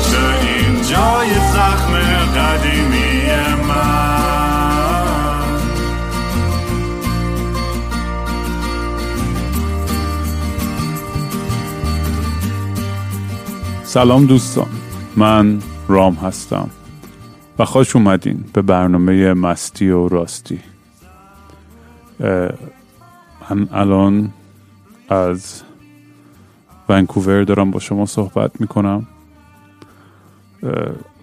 خوب بشه این جای زخم قدیمی من. سلام دوستان من رام هستم و خوش اومدین به برنامه مستی و راستی. من الان از ونکوور دارم با شما صحبت می‌کنم.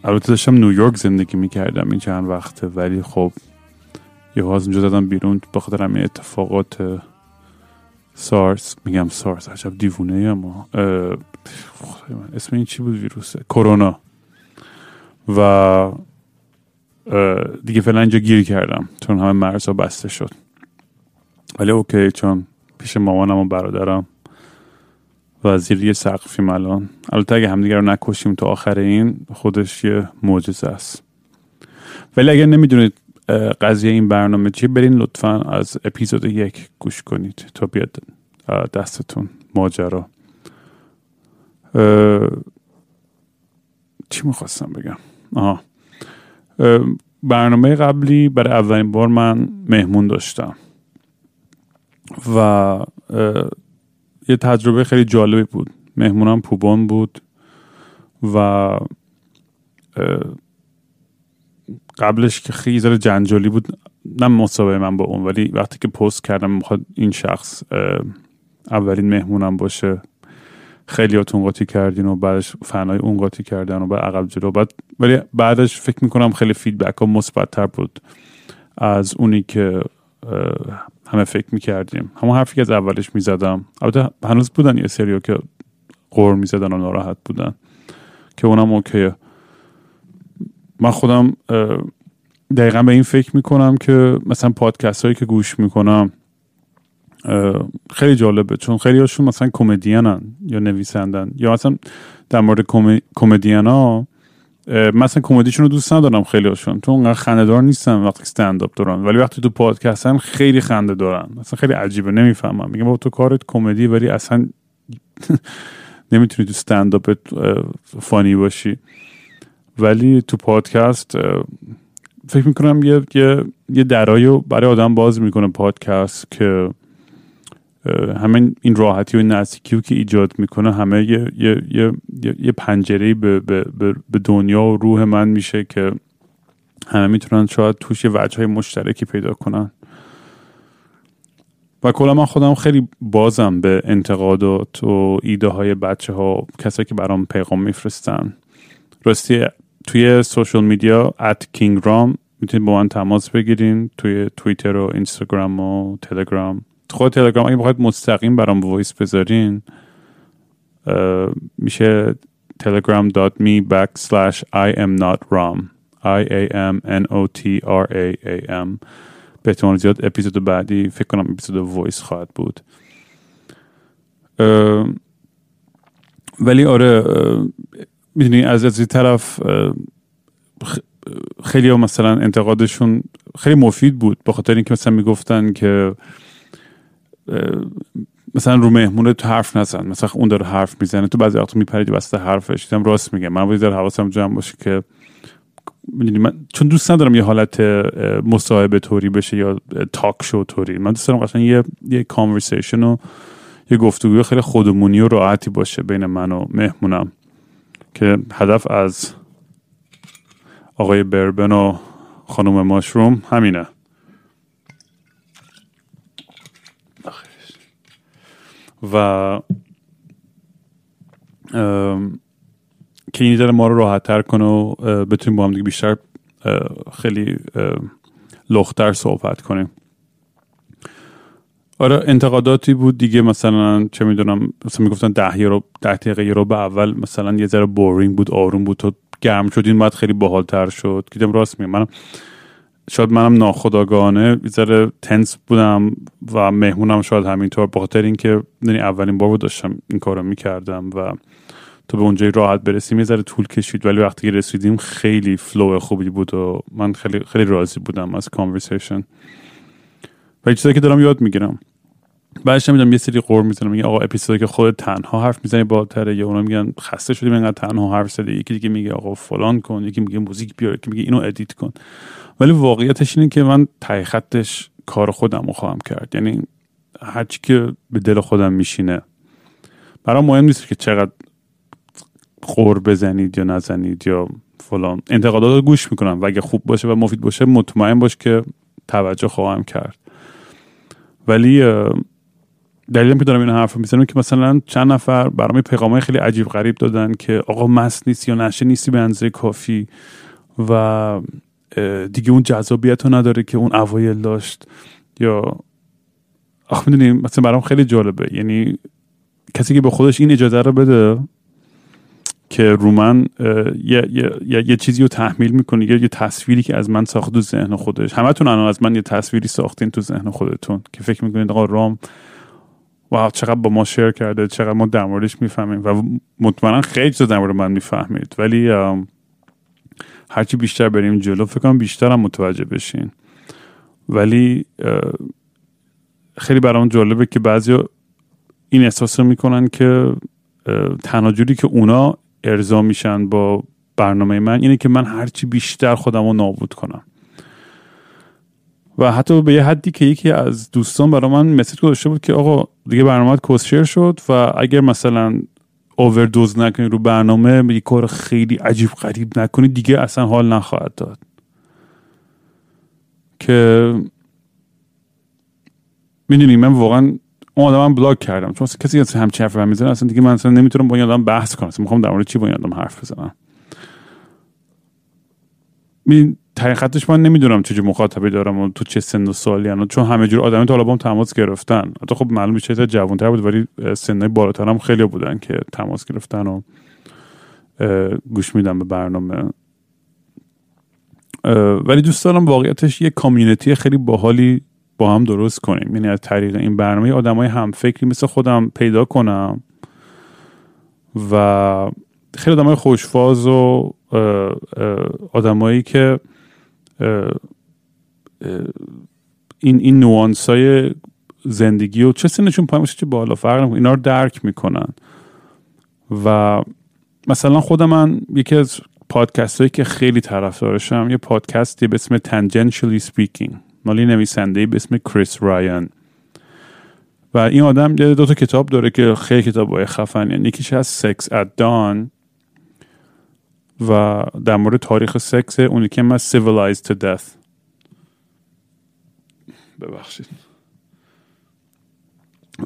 البته داشتم نیویورک زندگی می‌کردم این چند وقته ولی خب یه از اینجا دادم بیرون به خاطر همین اتفاقات سارس. میگم سارس عجب دیوونه اما اسم این چی بود ویروسه؟ کرونا. و دیگه فعلا اینجا گیر کردم چون همه مرزها بسته شد. ولی اوکی چون پیش مامانم و برادرم و زیر یه سقفیم الان. البته اگه همدیگه رو نکشیم تا آخر این خودش یه معجزه است. ولی اگر نمی‌دونید قضیه این برنامه چیه برین لطفا از اپیزود یک گوش کنید تا بیاد دستتون ماجرا. چی می‌خواستم بگم؟ آها. اه، برنامه قبلی برای اولین بار من مهمون داشتم. و یه تجربه خیلی جالبی بود. مهمونم پوبان بود و قبلش که خیلی ذره جنجالی بود نه مسابقه من با اون ولی وقتی که پست کردم می‌خواد این شخص اولین مهمونم باشه. خیلی هاتون قاطی کردین و بعدش فنای اون قاطی کردن و بعد عقب جلو. بعد ولی بعدش فکر می‌کنم خیلی فیدبک ها مثبتتر بود از اونی که همه فکر می‌کردیم. همون حرفی که از اولش می‌زدم. البته هنوز بودن یه سریو که قور می‌زدن و ناراحت بودن. که اونم اوکیه. من خودم دقیقا به این فکر می‌کنم که مثلا پادکست هایی که گوش می‌کنم خیلی جالبه. چون خیلی هاشون مثلا کمدینن یا نویسندن. یا مثلا در مورد کمدین ها مثلا کمدیشون رو دوست ندارم خیلی هاشون چون اونقدر خنده دار نیستن وقتی استند اپ دارن. ولی وقتی تو پادکست هم خیلی خنده دارن. مثلا خیلی عجیبه نمی‌فهمم. میگم با تو کارت کمدی ولی اصلا نمی‌تونی تو استند اپ فانی باشی. ولی تو پادکست فکر می‌کنم یه یه یه برای آدم باز می‌کنه پادکست که همین این راحتی و این نزدیکی رو که ایجاد می‌کنه همه یه یه یه یه, پنجره به, به, به, دنیا و روح من میشه که همه می‌تونن شاید توش یه وجه های مشترکی پیدا کنن. و کلا من خودم خیلی بازم به انتقادات و ایده های بچه ها کسایی که برام پیغام میفرستن. راستی توی سوشال میدیا ات کینگرام می‌تونید با من تماس بگیرین توی توییتر و اینستاگرام و تلگرام. خود تلگرام اگه بخواید مستقیم برام voice بذارین میشه telegram.me backslash I am not raam I A M N O T R A A M. به زیاد اپیزود بعدی فکر کنم اپیزود voice خواهد بود. ولی آره می‌دونی از از این طرف خیلی ها مثلا انتقادشون خیلی مفید بود به خاطر اینکه مثلا می‌گفتن که مثلا رو مهمونه تو حرف نزن. مثلا اون داره حرف می‌زنه. تو بعضی وقتا میپریدی وسط حرفش. دیدم راست میگه من باید در حواسم جمع باشه که من چون دوست ندارم یه حالت مصاحبه طوری بشه یا تاک شو طوری. من دوست دارم قشنگ یه یه کانورسیشن و یه گفتگوی خیلی خودمونی و راحتی باشه بین من و مهمونم. که هدف از آقای بربن و خانم ماشروم همینه. و که این داره ما رو راحت تر کنه و بتونیم با هم دیگه بیشتر خیلی لختر صحبت کنیم. آره انتقاداتی بود دیگه مثلا چه می‌دونم مثلا می‌گفتن ده رو ده دقیقه رو به اول مثلا یه ذره بورینگ بود آروم بود تو گرم شدین بعد خیلی باحالتر شد. که راست میگم منم شاید منم ناخودآگاهانه ذره tense بودم و مهمونم شاید همینطور به خاطر اینکه یعنی اولین بار بود داشتم این کارو می‌کردم و تو به اونجای راحت برسیم یه ذره طول کشید. ولی وقتی رسیدیم خیلی flow خوبی بود و من خیلی خیلی راضی بودم از conversation و چیزایی که دارم یاد می‌گیرم. بعدش می‌دونم یه سری غر می‌زنم میگه آقا اپیزودی که خودت تنها حرف می‌زنی باحالتره. یا اونا میگن خسته شدیم انقدر تنها حرف زدی. یکی دیگه میگه آقا فلان کن یکی میگه موزیک بیار یکی میگه اینو edit کن. ولی واقعیتش اینه که من تای خطش کار خودم رو خواهم کرد. یعنی هرچی که به دل خودم میشینه. برام مهم نیست که چقدر خور بزنید یا نزنید یا فلان. انتقادات رو گوش می‌کنم. و اگه خوب باشه و مفید باشه مطمئن باش که توجه خواهم کرد. ولی دلیلم که دارم این حرف می‌زنم که مثلا چند نفر برام پیغامای خیلی عجیب غریب دادن که آقا مست نیست یا نشه نیستی به اندازه کافی و دیگه اون جذابیت رو نداره که اون اوایل داشت. یا آخ می‌دونیم مثلا برام خیلی جالبه. یعنی کسی که به خودش این اجازه رو بده که رو من یه, یه, یه, چیزی رو تحمیل می‌کنه یا یه تصویری که از من ساخت تو ذهن خودش. همتون الان از من یه تصویری ساختین تو ذهن خودتون که فکر می‌کنید آقا رام و چقدر با ما شیر کرده چقدر ما در موردش می‌فهمیم و مطمئنا خیلی چیز در مورد من می‌فهمید. ولی هرچی بیشتر بریم جلو فکر کنم بیشتر هم متوجه بشین. ولی خیلی برام جالبه که بعضی این احساس رو می‌کنن که تنها جوری که اونا ارضا میشن با برنامه من اینه که من هرچی بیشتر خودم رو نابود کنم. و حتی به یه حدی که یکی از دوستان برای من مسیج گذاشته بود که آقا دیگه برنامه کسشر شد و اگر مثلا اووردوز نکنی رو برنامه یه کار خیلی عجیب غریب نکنی دیگه اصلا حال نخواهد داد. که می‌دونی من واقعا اون آدم بلاک کردم. چون کسی از همچین حرف می‌زنه اصلا دیگه من اصلا نمی‌تونم با این آدم بحث کنم. اصلا می‌خوام در مورد چی با این آدم حرف بزنم؟ می خطش من نمی‌دونم چه مخاطبی دارم و تو چه سن و سالی انا چون همه جور آدمی تا با تماس گرفتن. حتی خب معلوم میشه تا جوانتر بود ولی سنای بالاتر هم خیلی بودن که تماس گرفتن و گوش میدن به برنامه. ولی دوست دارم واقعیتش یه کامیونیتی خیلی باحالی با هم درست کنیم. یعنی از طریق این برنامه آدمای هم فکری مثل خودم پیدا کنم و خیلی آدمای خوشفاز و آدمایی که این این نوانس های زندگی و چه سنشون پایین چه بالا فرق اینا رو درک می‌کنن. و مثلا خود من یکی از پادکست هایی که خیلی طرفدارشم یه پادکستی به اسم Tangentially Speaking مالی نویسنده به اسم کریس رایان و این آدم دو تا کتاب داره که خیلی کتاب های خفن یعنی یکیش از سکس ات دان و در مورد تاریخ سکس اونی که من civilized to death. ببخشید.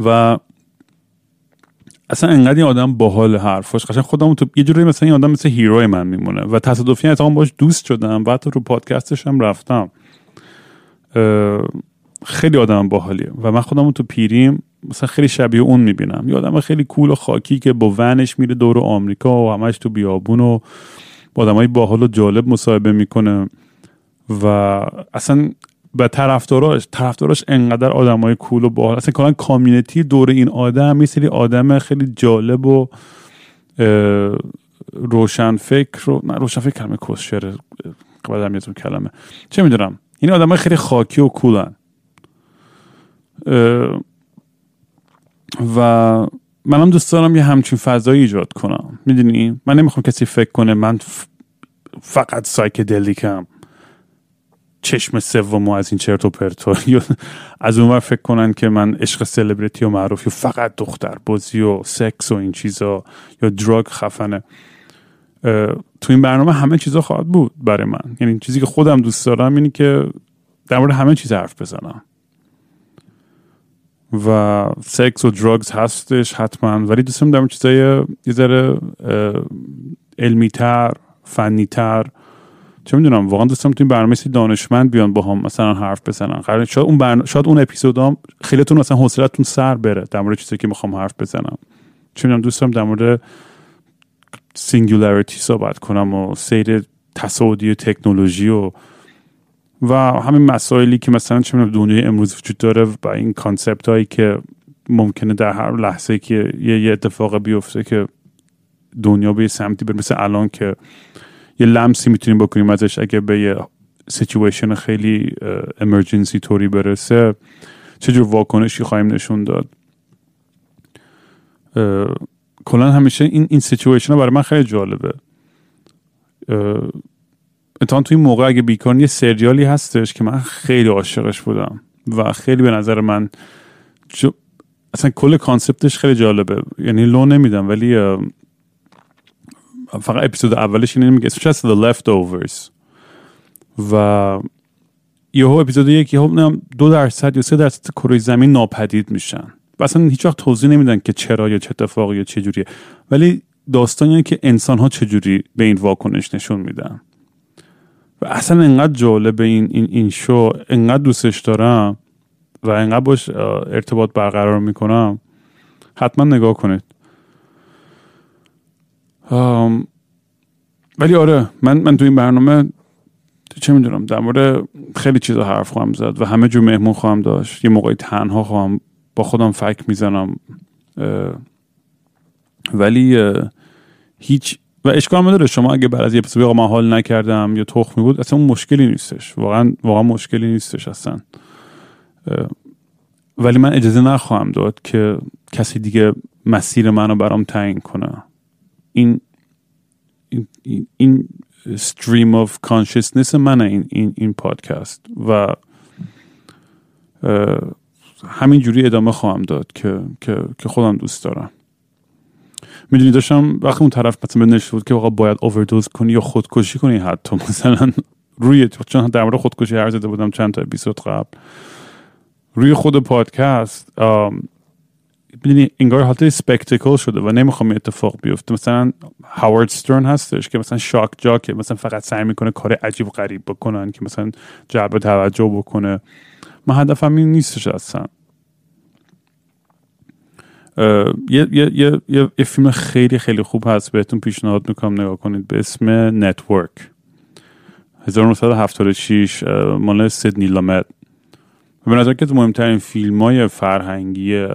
و اصلا انقدر این آدم باحال حرفاش قشنگ خودم تو یه جوری مثلا این آدم مثل هیروی من میمونه و تصادفی اتفاقا باش دوست شدم و حتی رو پادکستش هم رفتم. خیلی آدم باحالیه و من خودم تو پیریم مثلا خیلی شبیه اون می‌بینم. یه آدم خیلی کول و خاکی که با ونش میره دور آمریکا و همش تو بیابون و با آدمای باحال و جالب مصاحبه می‌کنه و اصلا به طرفداراش طرفداراش انقدر آدمای کول و باحال. اصلا کلا کامیونیتی دور این آدم یه آدم خیلی جالب و روشن فکر رو نه روشن فکر کلمه کسشره قبل کلمه. چه می‌دونم؟ این آدم خیلی خاکی و کولن. و منم دوست دارم یه همچین فضایی ایجاد کنم. می‌دونی؟ من نمی‌خوام کسی فکر کنه من فقط سایکدلیکم. چشم سوم از این چرت و پرتو از اونور فکر کنن که من عشق سلبریتی و معروف یا فقط دختر بازی و سکس و این چیزا یا دراگ خفنه. تو این برنامه همه چیزا خواهد بود برای من. یعنی چیزی که خودم دوست دارم اینه که در مورد همه چیز حرف بزنم. و سکس و دراگز هستش حتما. ولی دوستم در چیزای یه ذره علمیتر فنیتر. چه می‌دونم واقعا دوست دارم تو این برنامه دانشمند بیان با هم مثلا حرف بزنن. شاید اون برن... شاید اون اپیزودام خیلیتون مثلا حوصلتون سر بره در مورد چیزی که می‌خوام حرف بزنم. چه می‌دونم دوست دارم در مورد singularity صحبت کنم و سیر تصاعدی تکنولوژی و و همین مسائلی که مثلا چه دنیای امروز وجود داره و این concept هایی که ممکنه در هر لحظه که یه, اتفاق بیفته که دنیا به یه سمتی بره. مثل الان که یه لمسی می‌تونیم بکنیم ازش اگه به یه سیچویشن خیلی امرجنسی طوری برسه چجور واکنشی خواهیم نشون داد؟ کلا همیشه این این سیچویشن برای من خیلی جالبه. اتان توی موقع اگه بیکار یه سریالی هستش که من خیلی عاشقش بودم و خیلی به نظر من اصلا کل کانسپتش خیلی جالبه. یعنی لو نمیدم ولی فقط اپیزود اولش اینه میگه اسمش هست The Leftovers. و یهو اپیزود یک یهو دو درصد یا سه درصد کره زمین ناپدید میشن. و اصلا هیچ وقت توضیح نمیدن که چرا یا چه اتفاقی یا چه جوریه ولی داستانی که انسان ها چجوری به این واکنش نشون میدن. و اصلا انقدر جالب این این این شو انقدر دوستش دارم و انقدر باش ارتباط برقرار می‌کنم. حتما نگاه کنید. ولی آره من من تو این برنامه چه می‌دونم در مورد خیلی چیزا حرف خواهم زد و همه جو مهمون خواهم داشت. یه موقعی تنها خواهم با خودم فک می‌زنم. ولی هیچ و اشکال نداره. شما اگه بعد از یه اپیزود من حال نکردم یا تخمی بود اصلا اون مشکلی نیستش. واقعا واقعا مشکلی نیستش اصلا. ولی من اجازه نخواهم داد که کسی دیگه مسیر منو برام تعیین کنه. این این, این stream of consciousness منه این, این, این پادکست. و همین جوری ادامه خواهم داد که, که, که خودم دوست دارم. می‌دونی داشتم وقتی اون طرف مثلا نشد بود که واقعا باید اووردوز کنی یا خودکشی کنی حتی مثلا روی چون در مورد خودکشی هر زده بودم چند تا اپیزود قبل. روی خود پادکست می‌دونی انگار حالت spectacle شده و نمی‌خوام اتفاق بیفته. مثلا هاوارد سترن هستش که مثلا shock jock که مثلا فقط سعی می‌کنه کار عجیب غریب بکنن که مثلا جلب توجه بکنه. من هدفم این نیستش اصلا. یه, یه, یه, یه, فیلم خیلی خیلی خوب هست. بهتون پیشنهاد می‌کنم نگاه کنید. به اسم Network 1976 مال سیدنی لامت به نظر که مهمترین فیلم های فرهنگی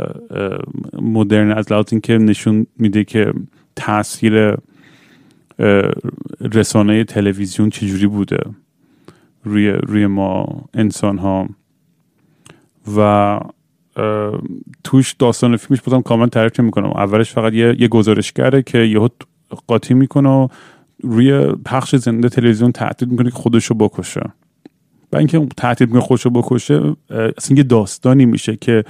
مدرن از لحاظ که نشون میده که تاثیر رسانه تلویزیون چجوری بوده روی, روی ما انسان ها و توش داستان فیلمش بازم کاملا تعریف می‌کنم اولش فقط یه, یه گزارشگره که یهو قاطی می‌کنه و روی پخش زنده تلویزیون تهدید می‌کنه که خودشو بکشه. و اینکه تهدید می‌کنه خودشو بکشه اصلا یه داستانی میشه که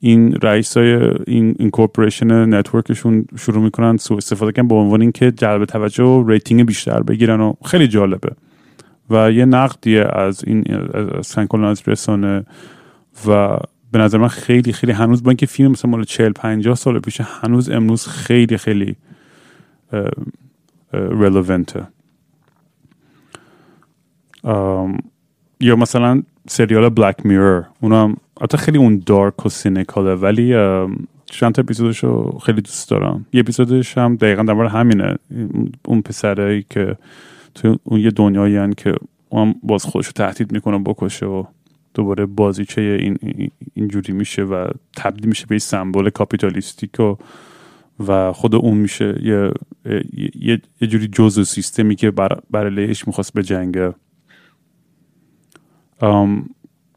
این رئیس های این, این corporation network شون شروع می‌کنن سو استفاده کردن به عنوان اینکه جلب توجه و rating بیشتر بگیرن و خیلی جالبه. و یه نقدیه از این از رسانه و به نظر من خیلی خیلی هنوز با اینکه فیلم مثلا مال 40 50 سال پیش هنوز امروز خیلی خیلی رلوونته یا مثلا سریال بلک میرر اونم البته خیلی اون دارک و سینکاله ولی چند تا اپیزودش رو خیلی دوست دارم. یه اپیزودش هم دقیقا در همینه. اون پسرهایی که توی اون یه دنیایی که اون باز خودش رو تهدید می‌کنه بکشه و دوباره بازیچه این اینجوری میشه و تبدیل میشه به سمبل کاپیتالیستیک و و خود اون میشه یه, یه،, یه جوری جزء سیستمی که بر, بر می‌خواست به جنگه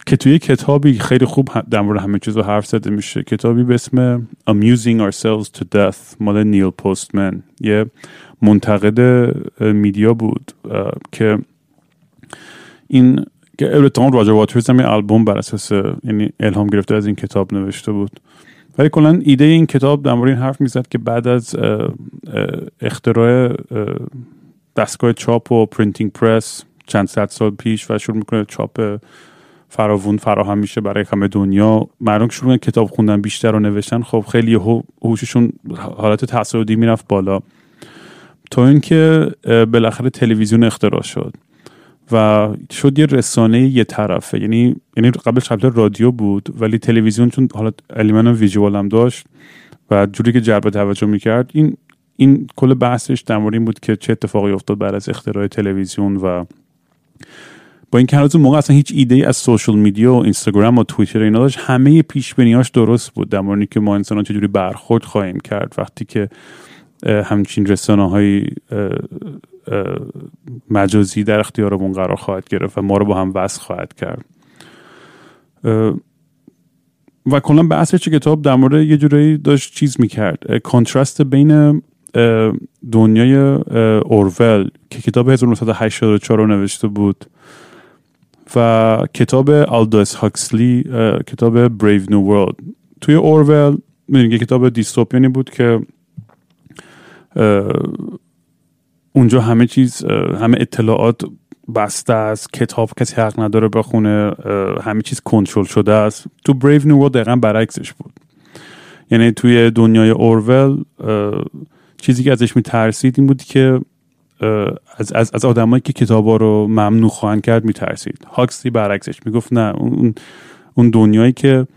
که توی کتابی خیلی خوب در مورد همه چیز رو حرف زده میشه کتابی به اسم Amusing Ourselves to Death مال نیل پستمن. یه منتقد میدیا بود که این که البته راجر واترز هم آلبوم بر اساس یعنی الهام گرفته از این کتاب نوشته بود. ولی کلا ایده این کتاب در مورد این حرف می‌زد که بعد از اختراع دستگاه چاپ و printing press چند صد سال پیش و شروع می‌کنه چاپ فراوون فراهم میشه برای همه دنیا مردم شروع کتاب خوندن بیشتر رو نوشتن. خب خیلی هوششون حالت تصاعدی می‌رفت بالا. تا اینکه بالاخره تلویزیون اختراع شد. و شد یه رسانه یه طرفه. یعنی یعنی قبلش قبل رادیو بود ولی تلویزیون چون حالا element visual هم داشت و جوری که جلب توجه می‌کرد این این کل بحثش در مورد این بود که چه اتفاقی افتاد بعد از اختراع تلویزیون و با این هنوز موقع اصلا هیچ ایده ای از سوشال میدیا و اینستاگرام و توییتر اینا داشت همه پیش بینیاش درست بود. در مورد که ما انسان چجوری برخورد خواهیم کرد. وقتی که همچین رسانه های مجازی در اختیارمون قرار خواهد گرفت و ما رو با هم وصل خواهد کرد. و کلا بحث چه کتاب در مورد یه جورایی داشت چیز می‌کرد. کنترست بین دنیای اورول که کتاب 1984 رو نوشته بود و کتاب آلدوس هاکسلی کتاب بریو نیو ورلد توی اورول یه کتاب دیستوپیانی بود که اونجا همه چیز همه اطلاعات بسته است. کتاب کسی حق نداره بخونه همه چیز کنترل شده است. تو بریو نیو دقیقا برعکسش بود. یعنی توی دنیای اورول چیزی که ازش میترسید این بود که از, از, از آدمایی که کتابا رو ممنوع خواهند کرد میترسید. هاکسی برعکسش می‌گفت نه اون, اون دنیایی که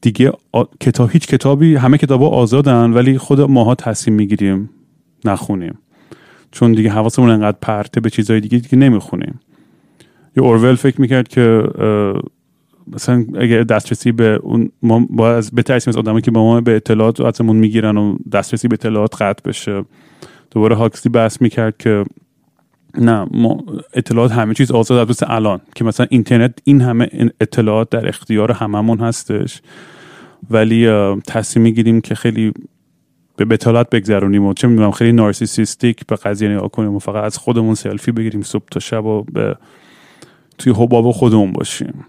دیگه کتاب هیچ کتابی همه کتابا آزادن ولی خود ماها تصمیم می‌گیریم نخونیم. چون دیگه حواسمون انقدر پرته به چیزهای دیگه دیگه نمی‌خونیم. یا اورول فکر می‌کرد که مثلا اگر دسترسی به اون ما باید بترسیم از آدمایی که با ما به اطلاعات ازمون می‌گیرن و دسترسی به اطلاعات قطع بشه. دوباره هاکسی بحث می‌کرد که نه ما اطلاعات همه چیز آزاد از الان که مثلا اینترنت این همه اطلاعات در اختیار هممون هستش. ولی تصمیم می‌گیریم که خیلی به بتالت بگذرونیم و چه می‌دونم خیلی نارسیسیستیک به قضیه نگاه کنیم و فقط از خودمون سلفی بگیریم صبح تا شب و به توی حباب خودمون باشیم.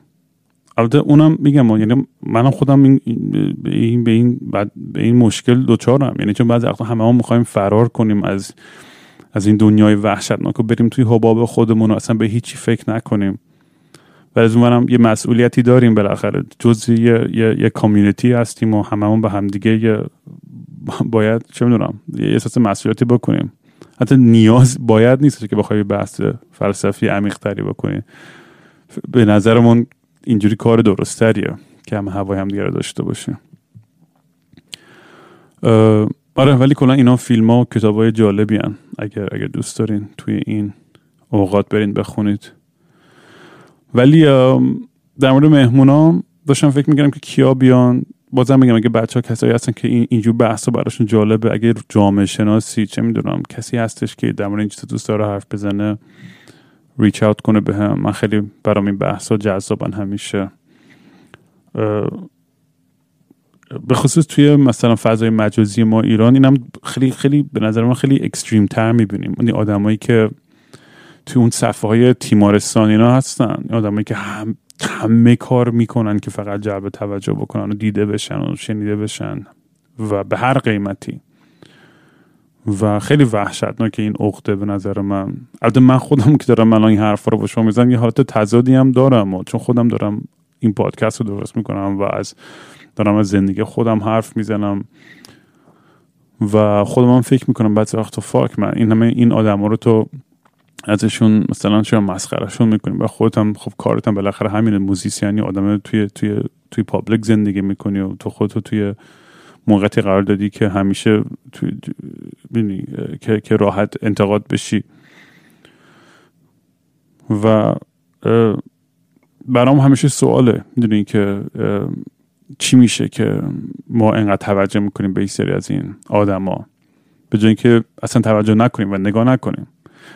البته اونم میگم یعنی منم خودم این به این به این, به این مشکل دوچارم یعنی چون بعضی وقتا همه ما می‌خوایم فرار کنیم از از این دنیای وحشتناک و بریم توی حباب خودمون و اصلا به هیچی فکر نکنیم. و از اونورم یه مسئولیتی داریم بالاخره. جز یه, یه،, یه کامیونیتی هستیم و هممون به همدیگه یه باید چه می‌دونم یه احساس مسئولیتی بکنیم. حتی نیاز باید نیست که بخوای بحث فلسفی عمیق تری بکنیم به نظرمون اینجوری کار درستریه که همه هوای هم دیگه داشته باشیم آره ولی کلا اینا فیلم ها و کتاب های جالبی هن. اگر, اگر دوست دارین توی این اوقات برین بخونید. ولی در مورد مهمونا داشتم فکر می‌کردم که کیا بیان بازم میگم اگه بچه ها کسایی هستن که این اینجور بحث براشون جالبه اگه جامعه شناسی چه می‌دونم کسی هستش که در مورد این چیزا دوست داره حرف بزنه ریچ اوت کنه به هم. من خیلی برام این بحث ها جذابن همیشه. به خصوص توی مثلا فضای مجازی ما ایران اینم خیلی خیلی به نظر من خیلی اکستریم تر می‌بینیم. اون آدمایی که توی اون صفحه های تیمارستان اینا هستن آدمایی که هم همه کار می‌کنن که فقط جلب توجه بکنن و دیده بشن و شنیده بشن و به هر قیمتی. و خیلی وحشتناک این عقده به نظر من. البته من خودم که دارم الان این حرف رو با شما می‌زنم یه حالت تضادی هم دارم و چون خودم دارم این پادکست رو درست می‌کنم و از دارم از زندگی خودم حرف می‌زنم. و خودم هم فکر می‌کنم بعد وقت فاک من این همه این آدم رو تو ازشون مثلا شما مسخرهشون می‌کنیم و خودت هم خب کارت هم بالاخره همینه. موزیسیانی آدم توی توی توی پابلیک زندگی می‌کنی و تو خودتو توی موقعی قرار دادی که همیشه توی که, که راحت انتقاد بشی. و برام همیشه سواله. می‌دونی که چی میشه که ما انقدر توجه می‌کنیم به این سری از این آدما. به جای اینکه اصلا توجه نکنیم و نگاه نکنیم.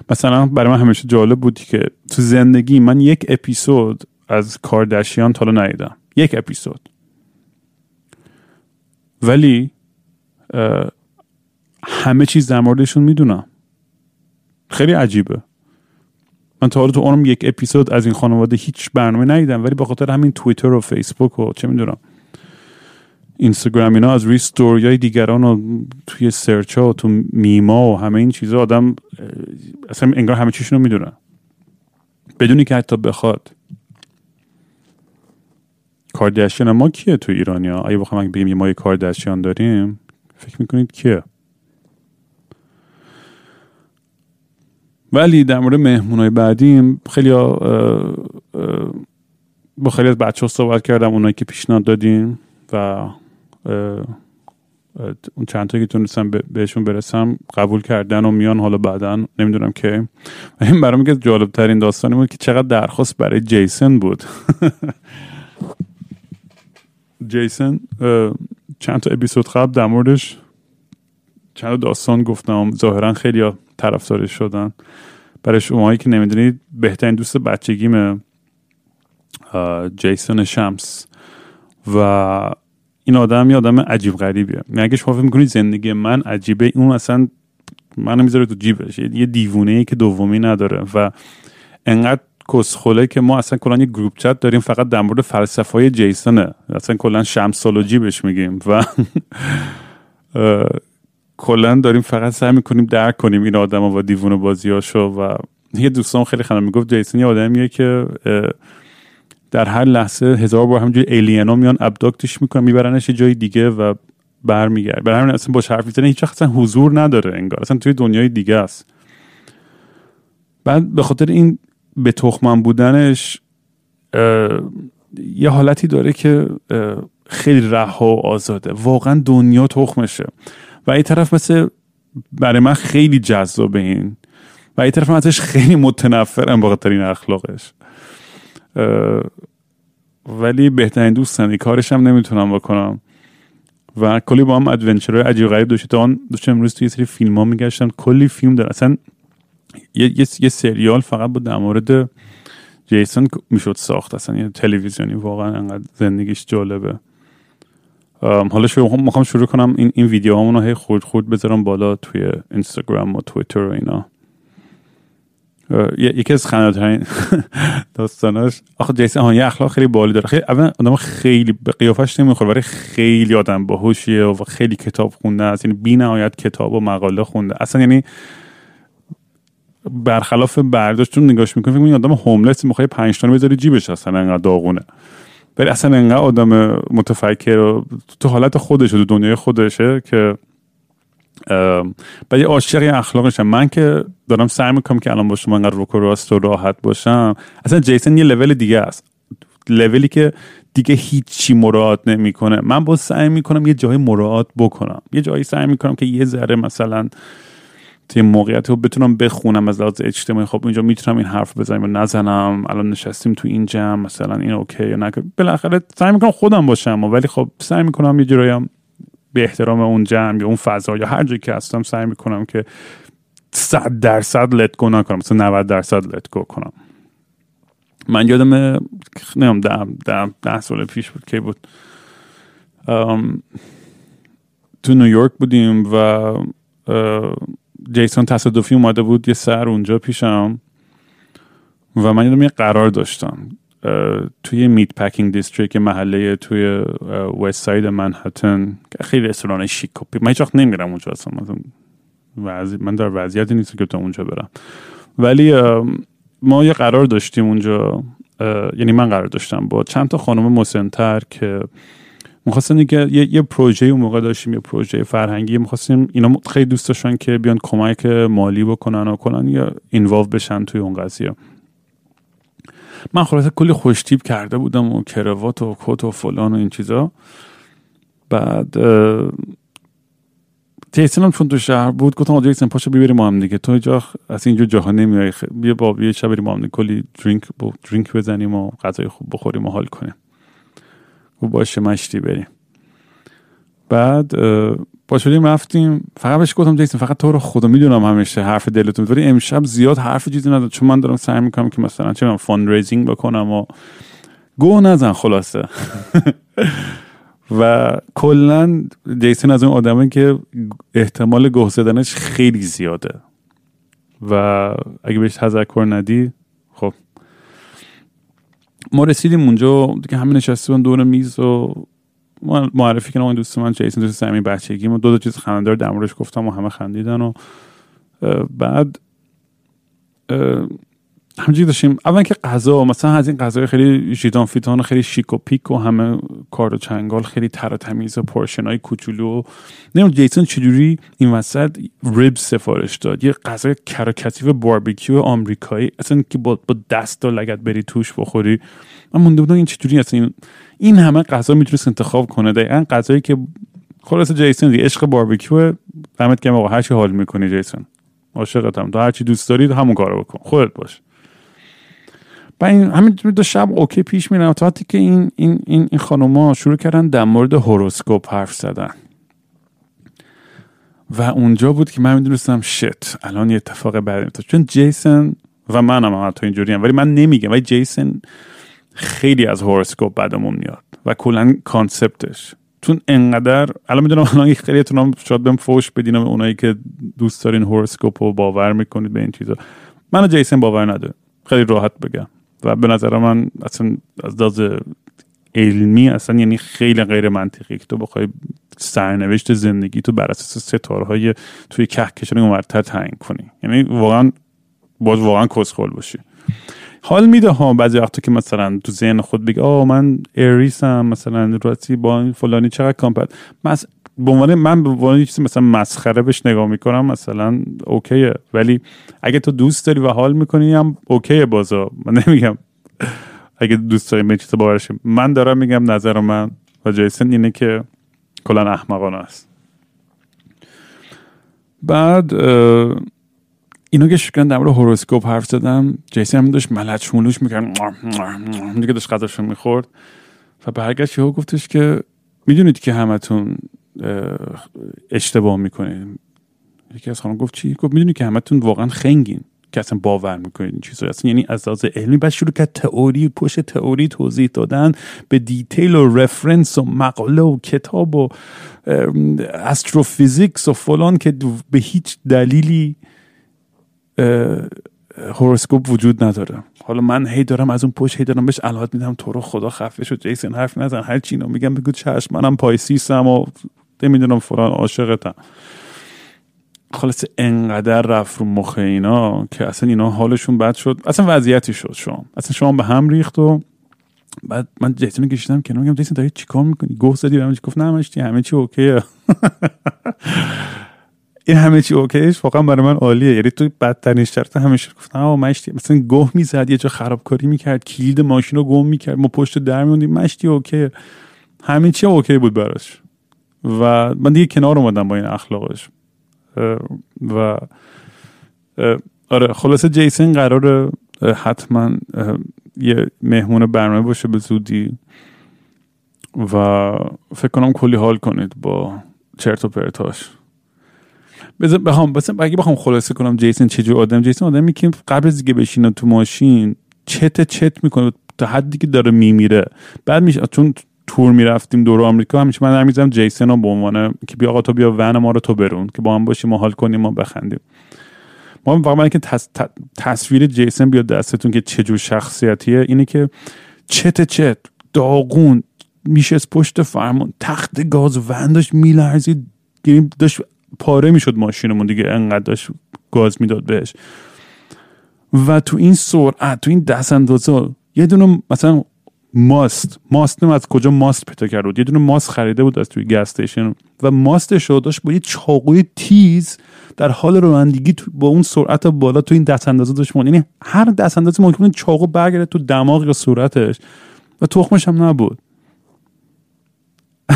مثلا برای من همیشه جالب بودی که تو زندگی من یک اپیزود از کاردشیان تا ندیدم. یک اپیزود. ولی همه چیز در موردشون می‌دونم. خیلی عجیبه. من تا حالا تو اونم یک اپیزود از این خانواده هیچ برنامه ندیدم ولی به خاطر همین توییتر و فیسبوک و چه می‌دونم. اینستاگرام اینا از روی ستوری دیگران و توی سرچ ها و تو میما و همه این چیزا آدم اصلا انگار همه چیشون رو می‌دونن. بدونی که حتی بخواد. کاردشیان ما کیه تو ایرانیا؟ اگه بخوام بگیم ما یه کاردشیان داریم فکر می‌کنید کیه؟ ولی در مورد مهمونای بعدیم خیلی با خیلی از بچه ها صحبت کردم اونایی که پیشنهاد دادیم و اون چند تا که تونستم بهشون برسم قبول کردن و میان حالا بعدا نمی‌دونم که. این برام که جالب ترین داستانی بود که چقدر درخواست برای جیسن بود. جیسن چند تا اپیزود قبل در موردش چند داستان گفتم ظاهرا خیلی طرفدارش شدن. برای شماهایی که نمی‌دونید بهترین دوست بچگیمه جیسون شمس. و این آدم یه آدم عجیب غریبیه. یعنی اگه شما فکر می‌کنید زندگی من عجیبه اون اصلا منو می‌ذاره تو جیبش. یه دیوونه ای که دومی نداره و انقدر کسخله که ما اصلا کلا یه گروپ چت داریم فقط در مورد فلسفه های جیسونه. اصلا کلا شمسولوژی بهش میگیم و کلا داریم فقط سعی می‌کنیم درک کنیم این آدم و دیوونه بازیاشو و یه دوستان خیلی خنم می‌گفت جیسون یه آدمیه که در هر لحظه هزار بار همینجوری ها میان ابداکتش می‌کنن میبرنش یه جای دیگه و برمیگرد برای همین اصلا با حرف می‌زنه هیچ اصلا حضور نداره انگار. اصلا توی دنیای دیگه است. بعد به خاطر این به تخمم بودنش یه حالتی داره که خیلی رها و آزاده. واقعا دنیا تخمشه. و این طرف مثل برای من خیلی جذابه این. و این طرف من ازش خیلی متنفرم با این اخلاقش. ولی بهترین دوستن کارش هم نمی‌تونم بکنم. و کلی با هم ادونچر عجیب غریب داشته تا آن داشتم امروز توی یه سری فیلم ها میگشتم کلی فیلم داره. اصلا یه, یه،, سریال فقط بود در مورد جیسون می‌شد ساخت. اصلا یه تلویزیونی واقعا انقدر زندگیش جالبه. حالا شروع می‌خوام شروع کنم. این این ویدیو رو هی خورد خورد بذارم بالا توی اینستاگرام و تویتر و اینا. یکی از خنده‌ترین داستاناش. آخه جیسون یه اخلاق خیلی بالی داره. خیلی اول آدم خیلی به قیافش نمی‌خوره ولی خیلی آدم باهوشیه و خیلی کتاب خونده است. یعنی بی نهایت کتاب و مقاله خونده. اصلا یعنی برخلاف برداشت چون نگاش می‌کنی فکر آدم هوملس می‌خوای 5 تا بذاری جیبش اصلا انقدر داغونه. ولی اصلا انقدر آدم متفکر و تو حالت خودشه تو دنیای خودشه که و یه عاشق اخلاقشم من که دارم سعی می‌کنم که الان با شما انقدر روک و راست و راحت باشم. اصلا جیسن یه لول دیگه است. لولی که دیگه هیچی مراعات نمی‌کنه. من با سعی می‌کنم یه جای مراعات بکنم. یه جایی سعی می‌کنم که یه ذره مثلا توی موقعیت رو بتونم بخونم از لحاظ اجتماعی. خب اینجا می‌تونم این حرف بزنم و نزنم. الان نشستیم تو این جمع. مثلا این اوکی یا نه. بالاخره سعی می‌کنم خودم باشم. ولی خب سعی می‌کنم یه جورایی به احترام اون جمع یا اون فضا یا هر جایی که هستم سعی می‌کنم که صد درصد لت گو نکنم مثلا 90 درصد لت گو کنم. من یادم نمیم ده, ده, ده سال پیش بود که بود. تو نیویورک بودیم و جیسون تصادفی اومده بود یه سر اونجا پیشم و من یادم یه قرار داشتم. توی Meatpacking District محله توی West Side منهتن که خیلی رستوران شیک من هیچ وقت نمیرم اونجا اصلا. من در وضعیتی نیست که تا اونجا برم. ولی ما یه قرار داشتیم اونجا یعنی من قرار داشتم با چند تا خانم مسنتر که می‌خواستن یه, یه پروژه اون موقع داشتیم یه پروژه فرهنگی. می‌خواستیم اینا خیلی دوست داشتن که بیان کمک مالی بکنن و کنن یا اینوالو بشن توی اون قضیه. من خلاصه کلی خوشتیب کرده بودم و کروات و کت و فلان و این چیزا. بعد جیسن هم چون تو شهر بود گفتم آجا جیسن پاشو ببریم ما هم دیگه. تو جا از اینجا جاها نمیای. بیا با یه شب بریم ما هم کلی درینک drink بزنیم و غذای خوب بخوریم و حال کنیم. و باشه مشتی بریم. بعد پا شدیم رفتیم. فقط بهش گفتم جیسن فقط تو رو خدا می‌دونم همیشه حرف دلتون ولی امشب زیاد حرف چیزی نداد چون من دارم سعی می‌کنم که مثلا چه fundraising بکنم و گوه نزن خلاصه. و کلا جیسن از اون آدمه که احتمال گوه زدنش خیلی زیاده. و اگه بهش تذکر ندی خب. ما رسیدیم اونجا دیگه همه نشسته دور میز و معرفی کنم دوست من جیسن دوست همین بچگی. ما دو تا چیز خنده‌دار در موردش گفتم و همه خندیدن و بعد همینجوری داشتیم اول که غذا مثلا از این غذای خیلی ژیدان فیتان خیلی شیک و پیک و همه کار و چنگال خیلی تر و تمیز و پورشن های کوچولو نمی‌دونم جیسون چجوری این وسط rib سفارش داد. یه غذای کراکتیف باربیکیو آمریکایی اصلا که با, با دست و لگت بری توش بخوری. من مونده بودم این چجوری اصلا این, این همه غذا می‌تونست انتخاب کنه. دقیقا غذایی که خلاص جیسون دیگه عشق باربیکیو. دمت که آقا هر چی حال می‌کنی جیسون. عاشقتم. تو هر چی دوست دارید همون کارو بکن. خودت باش. و این همین دو شب okay پیش میرن. تا که این این این, این خانوما شروع کردن در مورد horoscope حرف زدن. و اونجا بود که من می‌دونستم شت الان یه اتفاق بعد چون جیسن و منم هم حتی اینجوری هم ولی من نمیگم. ولی جیسن خیلی از هوروسکوپ بعدمون میاد و کلا کانسپتش. چون انقدر الان می‌دونم الان خیلیتون شاید بهم فوش بدین اونایی که دوست دارین هوروسکوپ رو باور می‌کنید به این چیزا. من جیسن باور نداره خیلی راحت بگم. و به نظر من اصلا از لحاظ علمی اصلا یعنی خیلی غیر منطقی که تو بخوای سرنوشت زندگی تو بر اساس ستارهای توی کهکشان اونورتر تعیین کنی. یعنی واقعا باز واقعا کسخل باشی. حال میده ها بعضی وقتا که مثلا تو ذهن خود بگی آه من اریسم مثلا راستی با فلانی چقدر کامپت. به عنوان من به عنوان چیزی مثلا مسخره بهش نگاه می‌کنم مثلا اوکیه. ولی اگه تو دوست داری و حال می‌کنی هم اوکیه بازا. من نمیگم. اگه دوست داری به چیز باورش من دارم میگم نظر من و جیسن اینه که کلا احمقانه است. بعد اینو که شکرن در مورد هوروسکوپ حرف زدم جیسن هم داشت ملچ مولوش می‌کرد. دیگه داشت غذاشو می‌خورد. و برگشت یهو گفتش که می‌دونید که همتون اشتباه می‌کنین. یکی از خانم گفت چی؟ گفت می‌دونی که همتون واقعا خنگین. که اصلا باور می‌کنین این چیزا. اصلا یعنی از لحاظ علمی بعد شروع کرد تئوری پشت تئوری توضیح دادن به detail و reference و مقاله و کتاب و astrophysics و فلان که به هیچ دلیلی horoscope وجود نداره. حالا من هی دارم از اون پشت هی دارم بهش علامت میدم تو رو خدا خفه شو. جیسن حرف نزن. هر چی میگم بگو چشم منم Pisces م و نمی‌دونم فلان عاشقتم. خلاص انقدر رفت رو مخ اینا که اصلا اینا حالشون بد شد. اصلا وضعیتی شد شما اصلا شما به هم ریخت و بعد من جیسن کشیدم کنار. میگم جیسن داری چیکار می‌کنی؟ گوه زدی به گفت نه همه چی okay ه. این همه چی okay ش واقعا برای من عالیه. یعنی تو بدترین شرایط همیشه گفتم آ مشتی مثلا گوه می‌زد یه جا خرابکاری می‌کرد کلید ماشین رو گم می‌کرد ما پشت در می‌موندیم مشتی okay. همه چی okay بود براش. و من دیگه کنار اومدم با این اخلاقش. و آره خلاصه جیسن قرار حتما یه مهمون برنامه باشه به زودی و فکر کنم کلی حال کنید با چرت و پرتاش. بخوام بس اگه بخوام خلاصه کنم جیسن چجور آدم جیسن آدمی که قبل از دیگه بشینه تو ماشین چت چت می‌کنه تا حدی که داره میمیره. بعد میشه چون تور می‌رفتیم دور آمریکا همیشه من می‌زنم جیسن رو به عنوان که بیا آقا تو بیا ون ما رو تو برون که با هم باشیم ما حال کنیم ما بخندیم. ما واقعا که تصویر جیسن بیاد دستتون که چجور شخصیتیه اینه که چت چت داغون میشه پشت فرمان تخت گاز ون داشت میلرزید داشت پاره می‌شد ماشینمون دیگه انقدر داشت گاز می‌داد بهش. و تو این سرعت تو این دست اندازه یه دونه مثلا ماست. ماست از کجا ماست پیدا کرد بود. یه دونه ماست خریده بود از توی گس و ماستش رو داشت با یه چاقوی تیز در حال رانندگی با اون سرعت بالا تو این دست اندازه داشت مون. یعنی هر دست اندازه ممکنه چاقو برگرده تو دماغ یا صورتش و تخمش هم نبود.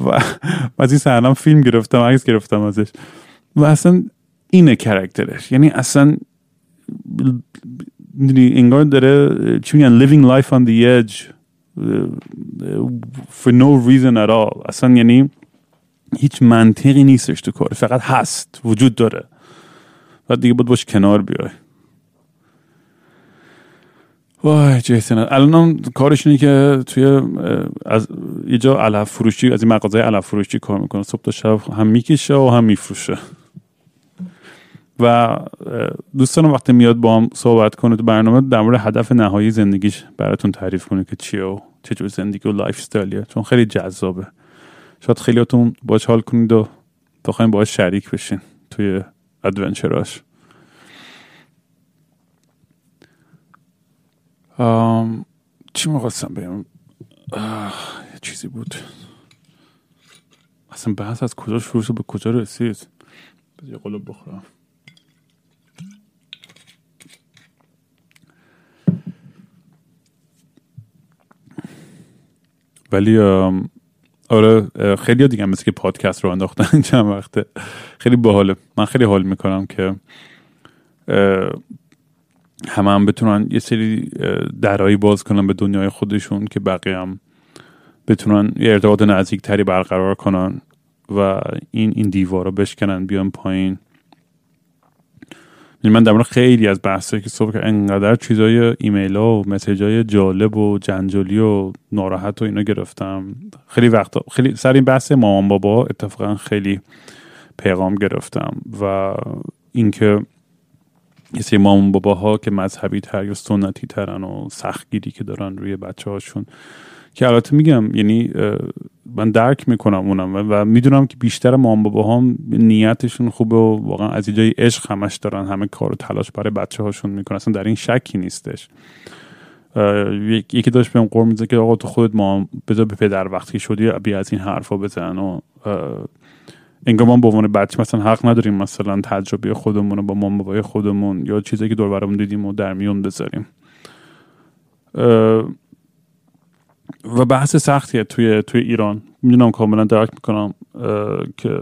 و از این صحنه فیلم گرفتم عکس گرفتم ازش. و اصلا اینه کرکترش یعنی اصلا انگار داره چی میگن living life on the edge for no reason at all. اصلا یعنی هیچ منطقی نیستش تو کار فقط هست وجود داره. و دیگه باید باش کنار بیای. وای جیسن الان کارش اینه که توی از یه جا علف فروشی از این مغازه علف فروشی کار می‌کنه. صبح تا شب هم می‌کشه و هم میفروشه. و دوستان وقتی میاد با هم صحبت کنه تو برنامه در مورد هدف نهایی زندگیش براتون تعریف کنه که چیه و چه زندگی و lifestyle یه چون خیلی جذابه. شاید خیلیاتون باش حال کنید و بخواین باش شریک بشین توی ادونچراش چی می‌خواستم بگم؟ یه چیزی بود. اصلا بحث از کجا شروع شد؟ به کجا رسید؟ یه قلوب بخورم. ولی آره خیلی دیگه مثل که پادکست رو انداختن چند وقته. خیلی باحاله. من خیلی حال می‌کنم که همه هم بتونن یه سری درایی باز کنن به دنیای خودشون که بقیه هم بتونن یه ارتباط نزدیک تری برقرار کنن و این این دیوار رو بشکنن بیان پایین. من در خیلی از بحثایی که صبح انقدر چیزای ایمیل ها و مسیج های جالب و جنجالی و ناراحت و اینا گرفتم. خیلی وقتا خیلی سر این بحث مامان بابا اتفاقا خیلی پیغام گرفتم و اینکه یه سری مامان باباها که مذهبی تر یا سنتی ترن و سختگیری که دارن روی بچه هاشون که البته میگم یعنی من درک می‌کنم اونم و, می‌دونم که بیشتر مام بابا هم نیتشون خوبه و واقعا از جای عشق همش دارن همه کار و تلاش برای بچه هاشون می‌کنن. اصلا در این شکی نیستش. یکی داشت بهم قور میزه که آقا تو خودت ما بذار به پدر وقتی شدی بیا از این حرفا بزن و انگار ما به عنوان بچه مثلا حق نداریم مثلا تجربه خودمون با مام بابای خودمون یا چیزی که دور برامون دیدیم و در میون بذاریم. و بحث سختیه توی توی ایران. می‌دونم کاملا درک می‌کنم که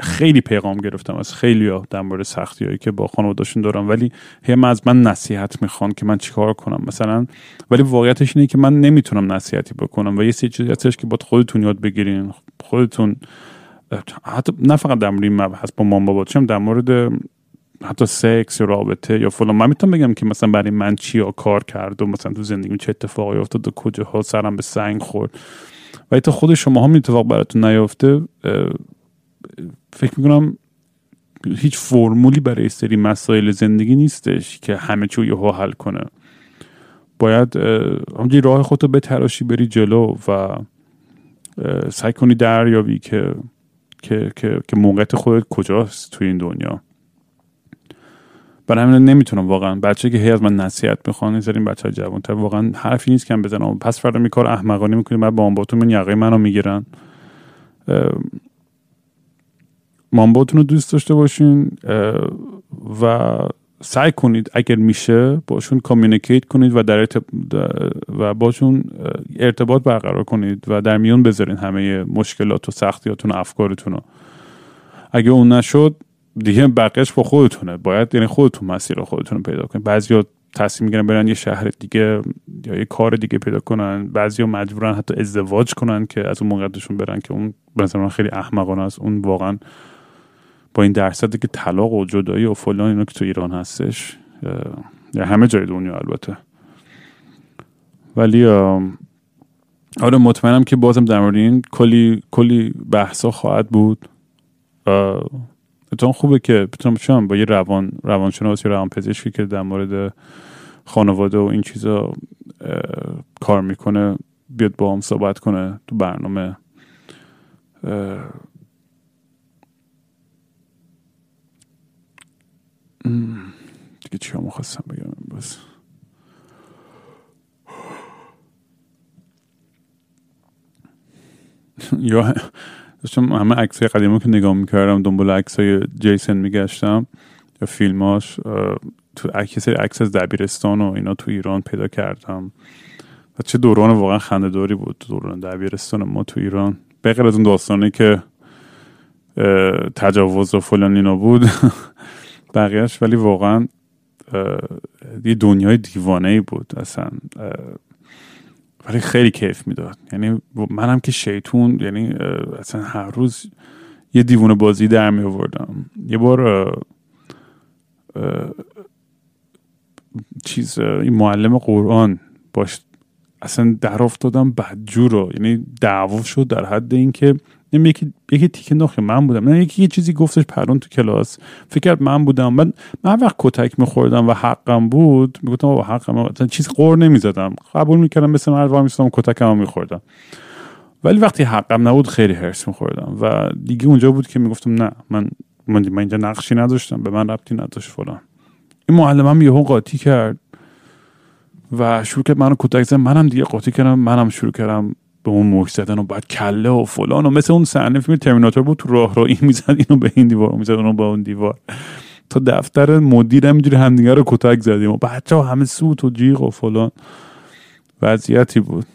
خیلی پیغام گرفتم از خیلی ها در مورد سختی هایی که با خانواداشون دارم. ولی هم از من نصیحت می‌خوان که من چیکار کنم مثلا. ولی واقعیتش اینه که من نمی‌تونم نصیحتی بکنم و یه سری چیزی هستش که باید خودتون یاد بگیرین. خودتون حتی نه فقط در مورد این مبحث با مام بابا در مورد حتی سکس یا رابطه یا فلان. من می‌تونم بگم که مثلا برای من چی کار کرد و مثلا تو زندگی چه اتفاقی افتاد و کجاها سرم به سنگ خورد. و تا خود شما هم اتفاق براتون نیافته فکر می‌کنم هیچ فرمولی برای سری مسائل زندگی نیستش که همه چیو یهو حل کنه. باید همونجوری راه خودتو بتراشی بری جلو و سعی کنی دریابی که که که, که موقعیت خودت کجاست توی این دنیا. برای همین نمی‌تونم واقعا. بچه که هی از من نصیحت می‌خوان این بچه های جوان تر واقعا حرفی نیست که بزنم. پس فردا می کار احمقانه می‌کنیم بعد بامباتون من یقه منو می‌گیرن. مامباتون رو دوست داشته باشین و سعی کنید اگر میشه باشون کامیونیکیت کنید و در و باشون ارتباط برقرار کنید و در میون بذارین همه مشکلات و سختیاتون و افکارتون رو. اگه اون نشد دیگه بقیش با خودتونه. باید یعنی خودتون مسیر خودتون پیدا کنید. بعضیا تصمیم می‌گیرن برن یه شهر دیگه یا یه کار دیگه پیدا کنن. بعضیا مجبورن حتی ازدواج کنن که از اون موقعشون برن که اون به خیلی احمقانه است. اون واقعا با این درصدی که طلاق و جدایی و فلان اینا که تو ایران هستش یا همه جای دنیا البته. ولی آره مطمئنم که بازم در مورد این کلی کلی بحثا خواهد بود. اتفاقا خوبه که بتونم با یه روان روانشناس یا روان پزشکی که در مورد خانواده و این چیزا کار می‌کنه بیاد با هم صحبت کنه تو برنامه. دیگه چی خواستم بگم؟ بس. یا داشتم همه عکس قدیمی که نگاه می‌کردم دنبال عکس های جیسن میگشتم یا فیلماش تو عکس عکس از دبیرستان و اینا تو ایران پیدا کردم. و چه دوران واقعا خندهداری بود دوران دبیرستان ما تو ایران. بغیر از اون داستانی که تجاوز و فلان اینا بود بقیهش ولی واقعا یه دنیای دیوانه ای بود اصلا. ولی خیلی کیف می‌داد. یعنی منم که شیطون یعنی اصلا هر روز یه دیوونه بازی در می آوردم یه بار چیز این معلم قرآن باش اصلا در افتادم بدجور رو. یعنی دعوا شد در حد اینکه یکی یکی تیکه نخی من بودم. نه یکی یه چیزی گفتش پرون تو کلاس. فکر کرد من بودم. من من وقت کتک میخوردم و حقم بود می‌گفتم با حقم چیز قور نمی‌زدم. قبول می‌کردم مثل مرد وا میستم کتکم میخوردم. ولی وقتی حقم نبود خیلی هرس میخوردم. و دیگه اونجا بود که می‌گفتم نه من من اینجا نقشی نداشتم به من ربطی نداشت فلان. این معلمم یهو قاطی کرد و شروع کرد منو کتک زدن. منم دیگه قاطی کردم منم شروع کردم به اون مش زدن و بعد کله و فلان و مثل اون صحنه فیلم ترمیناتور بود تو راه رو این می‌زد اینو به این دیوار می‌زد اونو به اون دیوار. تا دفتر مدیر همینجوری همدیگه رو کتک زدیم و بچه ها همه سوت و جیغ و فلان. وضعیتی بود.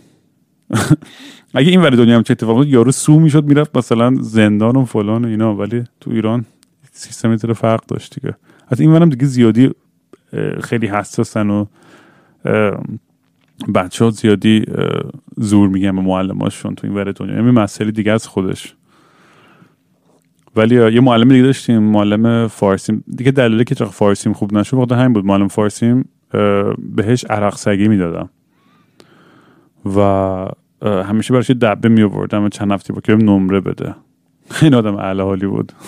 اگه این ولی دنیا هم چه اتفاق یارو سو می‌شد می‌رفت مثلا زندان و فلان و اینا ولی تو ایران سیستم طور فرق داشت دیگه. از این ورم دیگه زیادی خیلی حساسن و بچه ها زیادی زور میگن به معلماشون تو این ور دنیا. یعنی مسئله دیگه از خودش. ولی یه معلم دیگه داشتیم معلم فارسیم. دیگه دلیلی که چرا فارسیم خوب نشد بخاطر همین بود. معلم فارسیم بهش عرق سگی می‌دادم. و همیشه براش دبه می آوردم چند هفته با که نمره بده. این آدم اعلی حالی بود.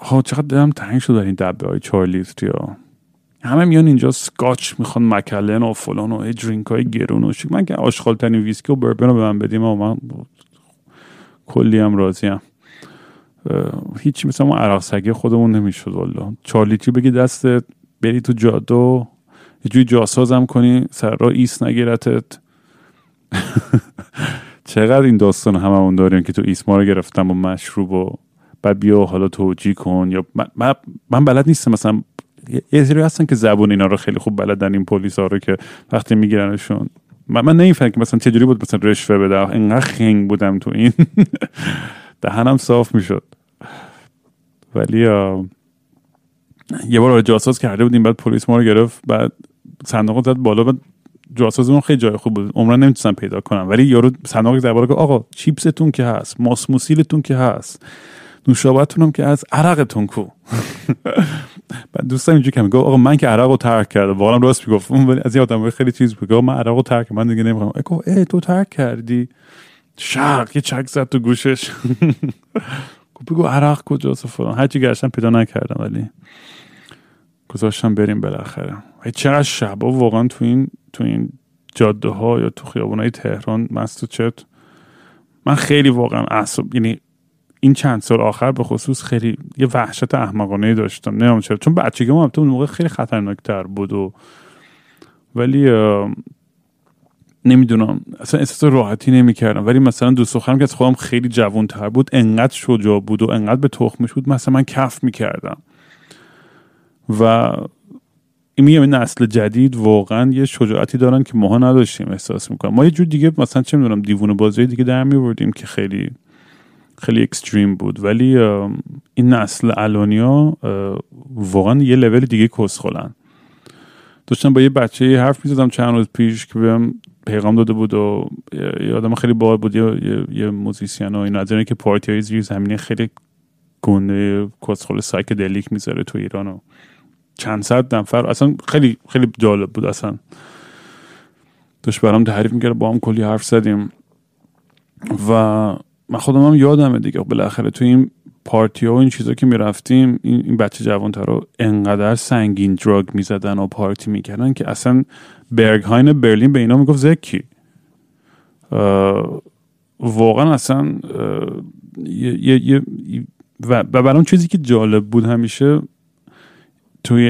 ها چقدر دلم تنگ شد در این دبه های ها همه میان اینجا سکاچ می‌خوان مکلن و فلان و درینک های گرون و شک من که آشغال ترین ویسکی و بربن رو به من بدیم و من کلی هم راضیم هیچی مثل ما عراق سگی خودمون نمی‌شد والا چهار لیتری بگی دستت بری تو جادو یه جوی جاسازم کنی سر را ایست نگیرتت. چقدر این داستان هممون داریم که تو ایسما رو گرفتم و مشروب و بعد بیا حالا توجی کن یا من, من بلد نیستم مثلا یه سری هستن که زبون اینا رو خیلی خوب بلدن این پلیس ها رو که وقتی میگیرنشون. من, من نمیفهم که مثلا چجوری بود مثلا رشوه بده؟ اینقدر خنگ بودم تو این دهنم صاف می‌شد. ولی یه بار جاساز کرده بودیم بعد پلیس ما رو گرفت بعد صندوق زد بالا بعد جاسازمون خیلی جای خوب بود. عمرن نمی‌تونستم پیدا کنم. ولی یارو صندوق زد که آقا چیپستون که هست ماسموسیلتون که هست نوشابهتون هم که هست عرقتون کو. بعد دوستم اینجوری که میگه آقا من که عرق رو ترک کرده واقعا راست می‌گفت. ولی از این آدم خیلی چیز بود. من عرق رو ترک من دیگه نمی‌خوام. گفت ای تو ترک کردی؟ شق یه چک زد تو گوشش. گفت بگو عرق کجاست فلان. هرچی گشتم پیدا نکردم ولی گذاشتم بریم بالاخره. و چقدر شبا واقعا تو این تو این جاده ها یا تو خیابون های تهران مست چت من خیلی واقعا اعصاب یعنی این چند سال آخر به خصوص خیلی یه وحشت احمقانه داشتم. نمی‌دونم چرا. چون بچگی ما اون موقع خیلی خطرناکتر بود و ولی نمی‌دونم. اصلا احساس راحتی نمی‌کردم. ولی مثلا دوست دخترم که از خودم خیلی جوان تر بود انقدر شجاع بود و انقدر به تخمش بود مثلا من کف می‌کردم. و این میگم نسل جدید واقعا یه شجاعتی دارن که ماها نداشتیم احساس می‌کنم. ما یه جور دیگه مثلا چه می‌دونم دیوونه بازی دیگه در میوردیم که خیلی خیلی extreme بود. ولی این نسل الانیا واقعا یه لول دیگه کسخلن داشتم با یه بچه حرف می‌زدم چند روز پیش که بهم پیغام داده بود و یه آدم خیلی باحال بود. یه, یه musician و این از که پارتی های زیر زمینه خیلی گنده کسخل psychedelic می‌ذاره تو ایران و چند صد نفر. اصلا خیلی خیلی جالب بود اصلا. داشت برام تعریف می‌کرد با هم کلی حرف زدیم. و من خودم هم یادمه دیگه بالاخره تو این پارتی ها و این چیزا که می‌رفتیم این, بچه جوان رو انقدر سنگین دراگ می‌زدن و پارتی می‌کردن که اصلا برگهاین برلین به اینا می‌گفت زکی واقعا اصلا یه, یه, و برام چیزی که جالب بود همیشه توی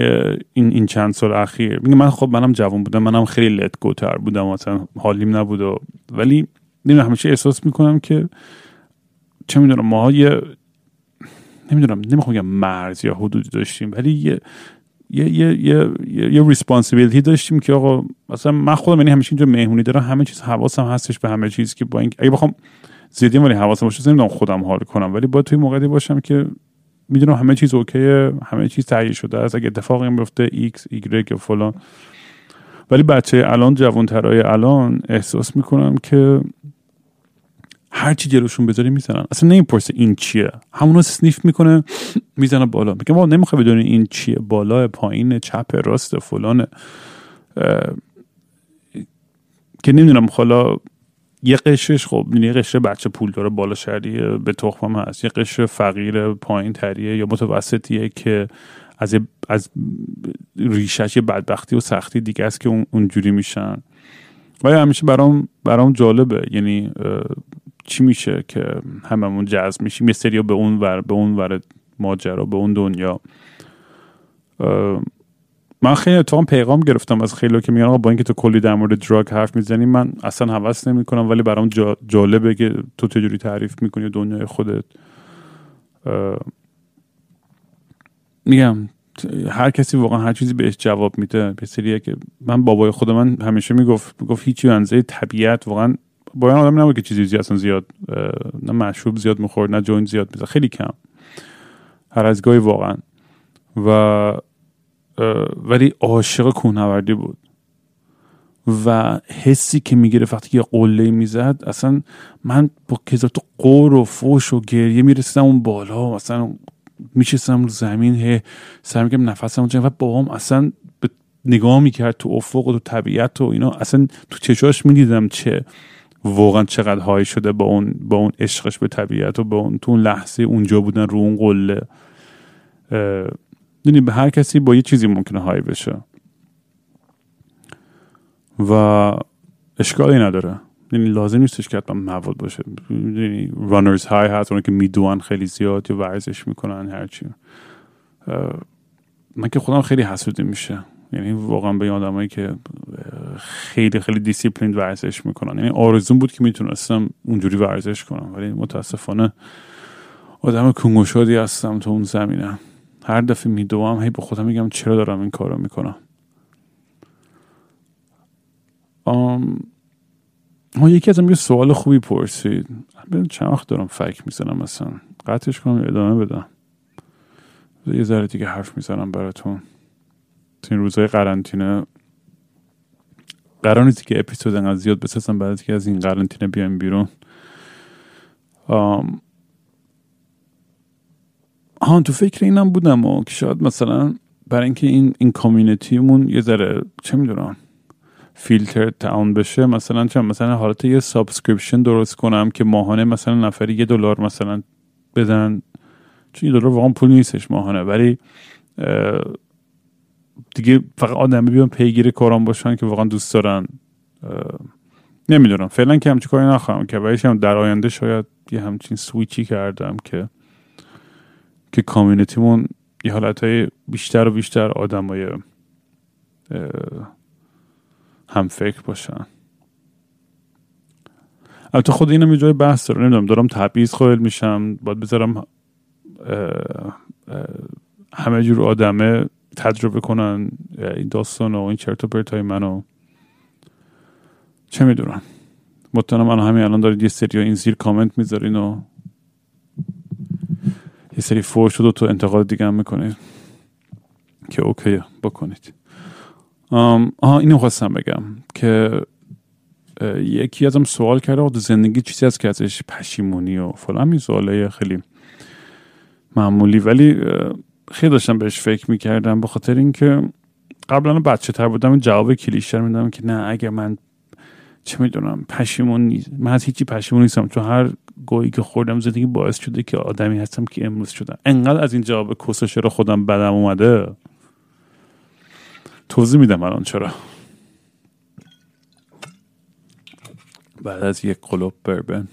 این این چند سال اخیر من خب منم جوان بودم منم خیلی لت گوتر بودم مثلا حالیم نبود و ولی نمی‌دونم همیشه احساس می‌کنم که چه می‌دونم ما یه نمی‌دونم نمی‌خوام بگم مرز یا حدودی داشتیم ولی یه یه یه یه یه responsibility داشتیم که آقا مثلا من خودم یعنی همیشه اینجا مهمونی دارم همه چیز حواسم هستش به همه چیز که با این اگه بخوام زیادی ولی حواسم باشه نمی‌دونم خودم حال کنم ولی با توی موقعی باشم که می‌دونم همه چیز okay ه همه چیز تهیه شده است اگه اتفاقی بیفته ایکس ایگرگ یا فلان. ولی بچه الان جوانترای الان احساس می‌کنم که هر چی جلوشون بذاری می‌زنن. اصلا نمی‌پرسه این چیه. همونو سنیف می‌کنه می‌زنه بالا. میگه ما نمی‌خوای بدونی این چیه. بالا پایین چپ راست فلانه که نمی‌دونم حالا یه قشرش خب یه قشر بچه پول داره بالا شهریه به تخمم هست. یه قشر فقیر پایین تریه یا متوسطیه که از از ریشش یه بدبختی و سختی دیگه است که اونجوری میشن. ولی همیشه برام برام جالبه. یعنی چی میشه که هممون جذب میشیم؟ یه سری به اون ور به اون ور ماجرا به اون دنیا. من خیلی اتفاقا پیغام گرفتم از خیلی که میگن با اینکه تو کلی در مورد دراگ حرف می‌زنی من اصلا حوض نمی کنم ولی برام جالبه که تو چجوری تعریف می‌کنی دنیای خودت. میگم هر کسی واقعا هر چیزی بهش جواب میده به که من بابای خود من همیشه می‌گفت می‌گفت هیچی انزه طبیعت واقعا باید آدم نبود که چیزی اصلا زیاد نه مشروب زیاد می‌خورد نه جوین زیاد می‌زد. خیلی کم. هر از گاهی واقعا. و ولی عاشق کوهنوردی بود. و حسی که می‌گیره وقتی که قله می‌زد اصلا من با کذا تو قور و فوش و گریه می‌رسیدم اون بالا. مثلا میشستم رو زمین هی سعی می‌کردم نفسم و بابام اصلا به نگاه می‌کرد تو افق و تو طبیعت و اینا. اصلا تو چشاش می‌دیدم چه واقعا چقدر های شده با اون با اون عشقش به طبیعت و با اون تو اون لحظه اونجا بودن رو اون قله. دونی به هر کسی با یه چیزی ممکنه های بشه. و اشکالی نداره. یعنی لازم نیستش که حتما مواد باشه. یعنی رانرز های هست اون که میدوان خیلی زیاد یا ورزش می‌کنن هرچی من که خودم خیلی حسودی میشه. یعنی واقعا به آدمایی که خیلی خیلی دیسیپلین ورزش می‌کنن. یعنی آرزون بود که می‌تونستم اونجوری ورزش کنم ولی متاسفانه آدم کنگوشادی هستم تو اون زمینه. هر دفعه میدوام هی به خودم میگم چرا دارم این کارو می‌کنم. آم... ما یکی ازم یه سوال خوبی پرسید. ببین چند وقت دارم فکر می‌زنم مثلا. قطعش کنم ادامه بدم؟ یه ذره دیگه حرف می‌زنم براتون. تو این روزهای قرنطینه قرار نیستی که اپیزود انقدر زیاد بسازم بعد که از این قرنطینه بیایم بیرون. آم... ها تو فکر اینم بودم و که شاید مثلا برای اینکه این این community مون یه ذره چه می‌دونم filter down بشه مثلا چه مثلا حالت یه subscription درست کنم که ماهانه مثلا نفری یه دلار مثلا بدن. چون یه دلار واقعا پول نیستش ماهانه ولی دیگه فقط آدمی بیان پیگیر کاران باشن که واقعا دوست دارن. نمی‌دونم. فعلا که همچی کاری نخواهم کرد ولی هم در آینده شاید یه همچین سویچی کردم که که کامیونیتیمون یه حالت های بیشتر و بیشتر آدم های هم فکر باشن. البته خود اینم یه جای بحث داره. نمی‌دونم. دارم تبعیض خواهد میشم. باید بذارم همه جور آدمه تجربه کنن این داستان و این چرت و پرت های منو. چه می‌دونم. مطمئنم من همین الان دارید یه سری این زیر کامنت می‌ذارین و یه سری فور شد و تو انتقاد دیگه هم می‌کنید که اوکی بکنید. آها اینو خواستم بگم که یکی ازم سوال کرده تو زندگی چیزی از که ازش پشیمونی و فلان. این سواله خیلی معمولی. ولی خیلی داشتم بهش فکر می‌کردم به خاطر اینکه قبلا بچه تر بودم جواب کلیشه میدم که نه اگر من چه می‌دونم پشیمون نیست. من از هیچی پشیمون نیستم. چون هر گویی که خوردم زندگی باعث شده که آدمی هستم که امروز شدم. انقدر از این جواب کسوشه رو خودم بدم اومده. توضیح میدم الان چرا. بعد از یک قلوب بربن.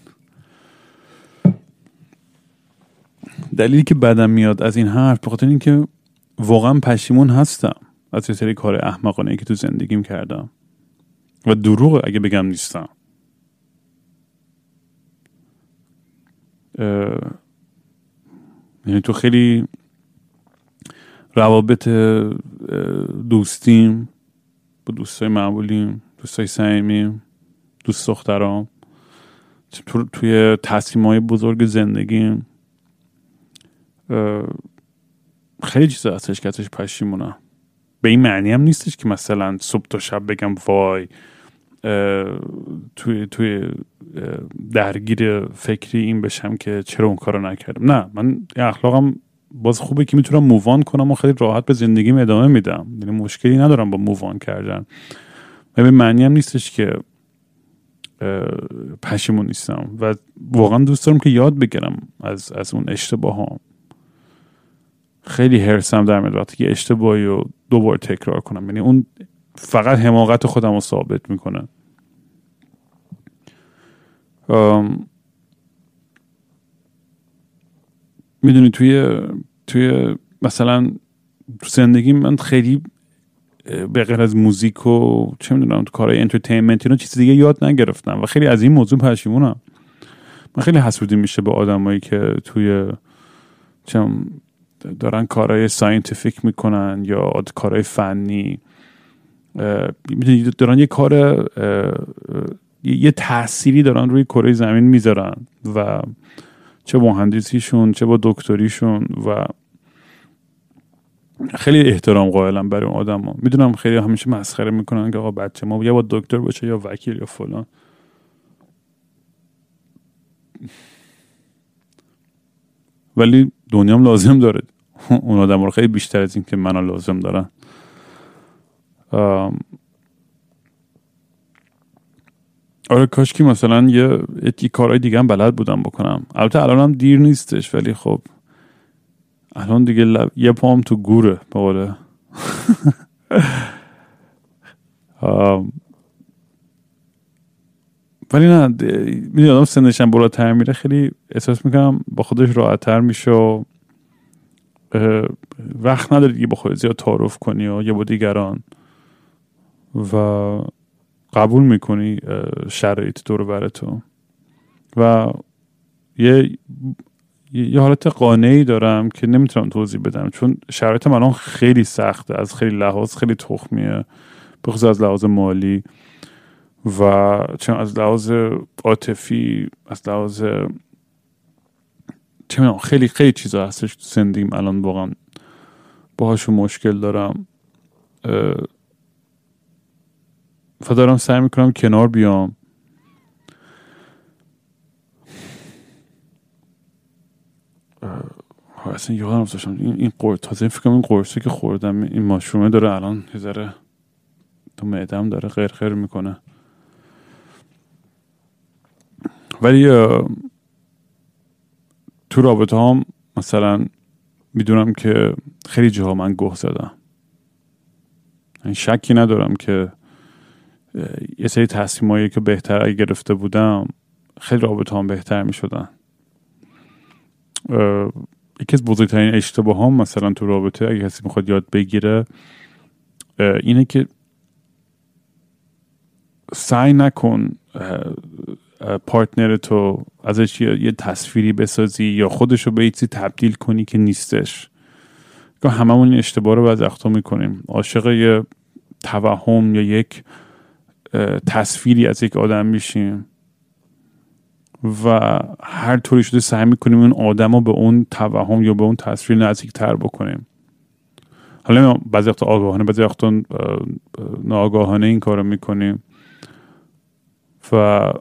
دلیلی که بدم میاد از این حرف بخاطر اینکه واقعا پشیمون هستم از یه سری کار احمقانه که تو زندگیم کردم. و دروغ اگه بگم نیستم. یعنی تو خیلی روابط دوستیم با دوستای معمولیم دوستای صمیمیم دوست دخترام. توی تصمیم های بزرگ زندگیم. خیلی چیزا هستش که ازش پشیمونم به این معنی هم نیستش که مثلا صبح تا شب بگم وای توی توی درگیر فکری این بشم که چرا اون کارو نکردم. نه من اخلاقم باز خوبه که می‌تونم مووان کنم و خیلی راحت به زندگیم ادامه میدم. یعنی مشکلی ندارم با مووان کردن. و به معنی هم نیستش که پشیمون نیستم. و واقعا دوست دارم که یاد بگیرم از, از اون اشتباه هم. خیلی هرسم در میاد وقتی که اشتباهی رو دوبار تکرار کنم. یعنی اون فقط حماقت خودم رو ثابت می‌کنه. می‌دونی توی توی مثلا تو زندگی من خیلی به غیر از موزیک و چه می‌دونم تو کارهای انترتینمنت اینا چیز دیگه یاد نگرفتم و خیلی از این موضوع پشیمونم. من خیلی حسودی میشه به آدمایی که توی چم دارن کارهای scientific می‌کنن یا کارهای فنی. دارن یه کار یه تأثیری دارن روی کره زمین می‌ذارن و چه مهندسیشون چه با دکتریشون و خیلی احترام قائلم برای اون آدم ها می‌دونم خیلی همیشه مسخره می‌کنن که آقا بچه ما یا با دکتر باشه یا وکیل یا فلان. ولی دنیام لازم داره. اون آدم رو خیلی بیشتر از این که منو لازم دارن. آره کاش که مثلا یه, یه کارهای دیگه هم بلد بودم بکنم. البته الان هم دیر نیستش ولی خب الان دیگه لب... یه پام تو گوره به ولی نه می‌دونی آدم سنشم بالاتر میره خیلی احساس می‌کنم با خودش راحتتر میشه و وقت نداری دیگه با زیاد تعارف کنی و یه با دیگران. و قبول می‌کنی شرایط دور براتو و یه یه حالت قانعی دارم که نمی‌تونم توضیح بدم چون شرایط من خیلی سخته از خیلی لحاظ خیلی تخمیه بخصوص از لحاظ مالی. و چون از لحاظ عاطفی از لحاظ چه خیلی خیلی چیزا هستش تو زندگیم الان واقعا. باهاشون مشکل دارم. و دارم سعی می‌کنم کنار بیام. اصلا یادم افتاشم این این قرص تازه فکر این قرصی که خوردم این ماشرومه داره الان یه ذره تو معدم داره غیر خیر می‌کنه. ولی تو رابطه هم مثلا می‌دونم که خیلی جاها من گوه زدم. این شکی ندارم که یه سری تصمیمایی که بهتر گرفته بودم خیلی رابطه هم بهتر می شدن یکی از بزرگترین اشتباه هم مثلا تو رابطه اگه کسی می‌خواد یاد بگیره اینه که سعی نکن پارتنر تو ازش یه تصویری بسازی یا خودش رو به چیزی تبدیل کنی که نیستش. که هممون این اشتباه رو بعض وقتا می‌کنیم. عاشق یه توهم یا یک تصویری از یک آدم میشیم. و هر طوری شده سعی می‌کنیم اون آدم رو به اون توهم یا به اون تصویر نزدیک تر بکنیم. حالا بعضی وقتا آگاهانه بعضی وقتا ناآگاهانه این کار رو می‌کنیم. و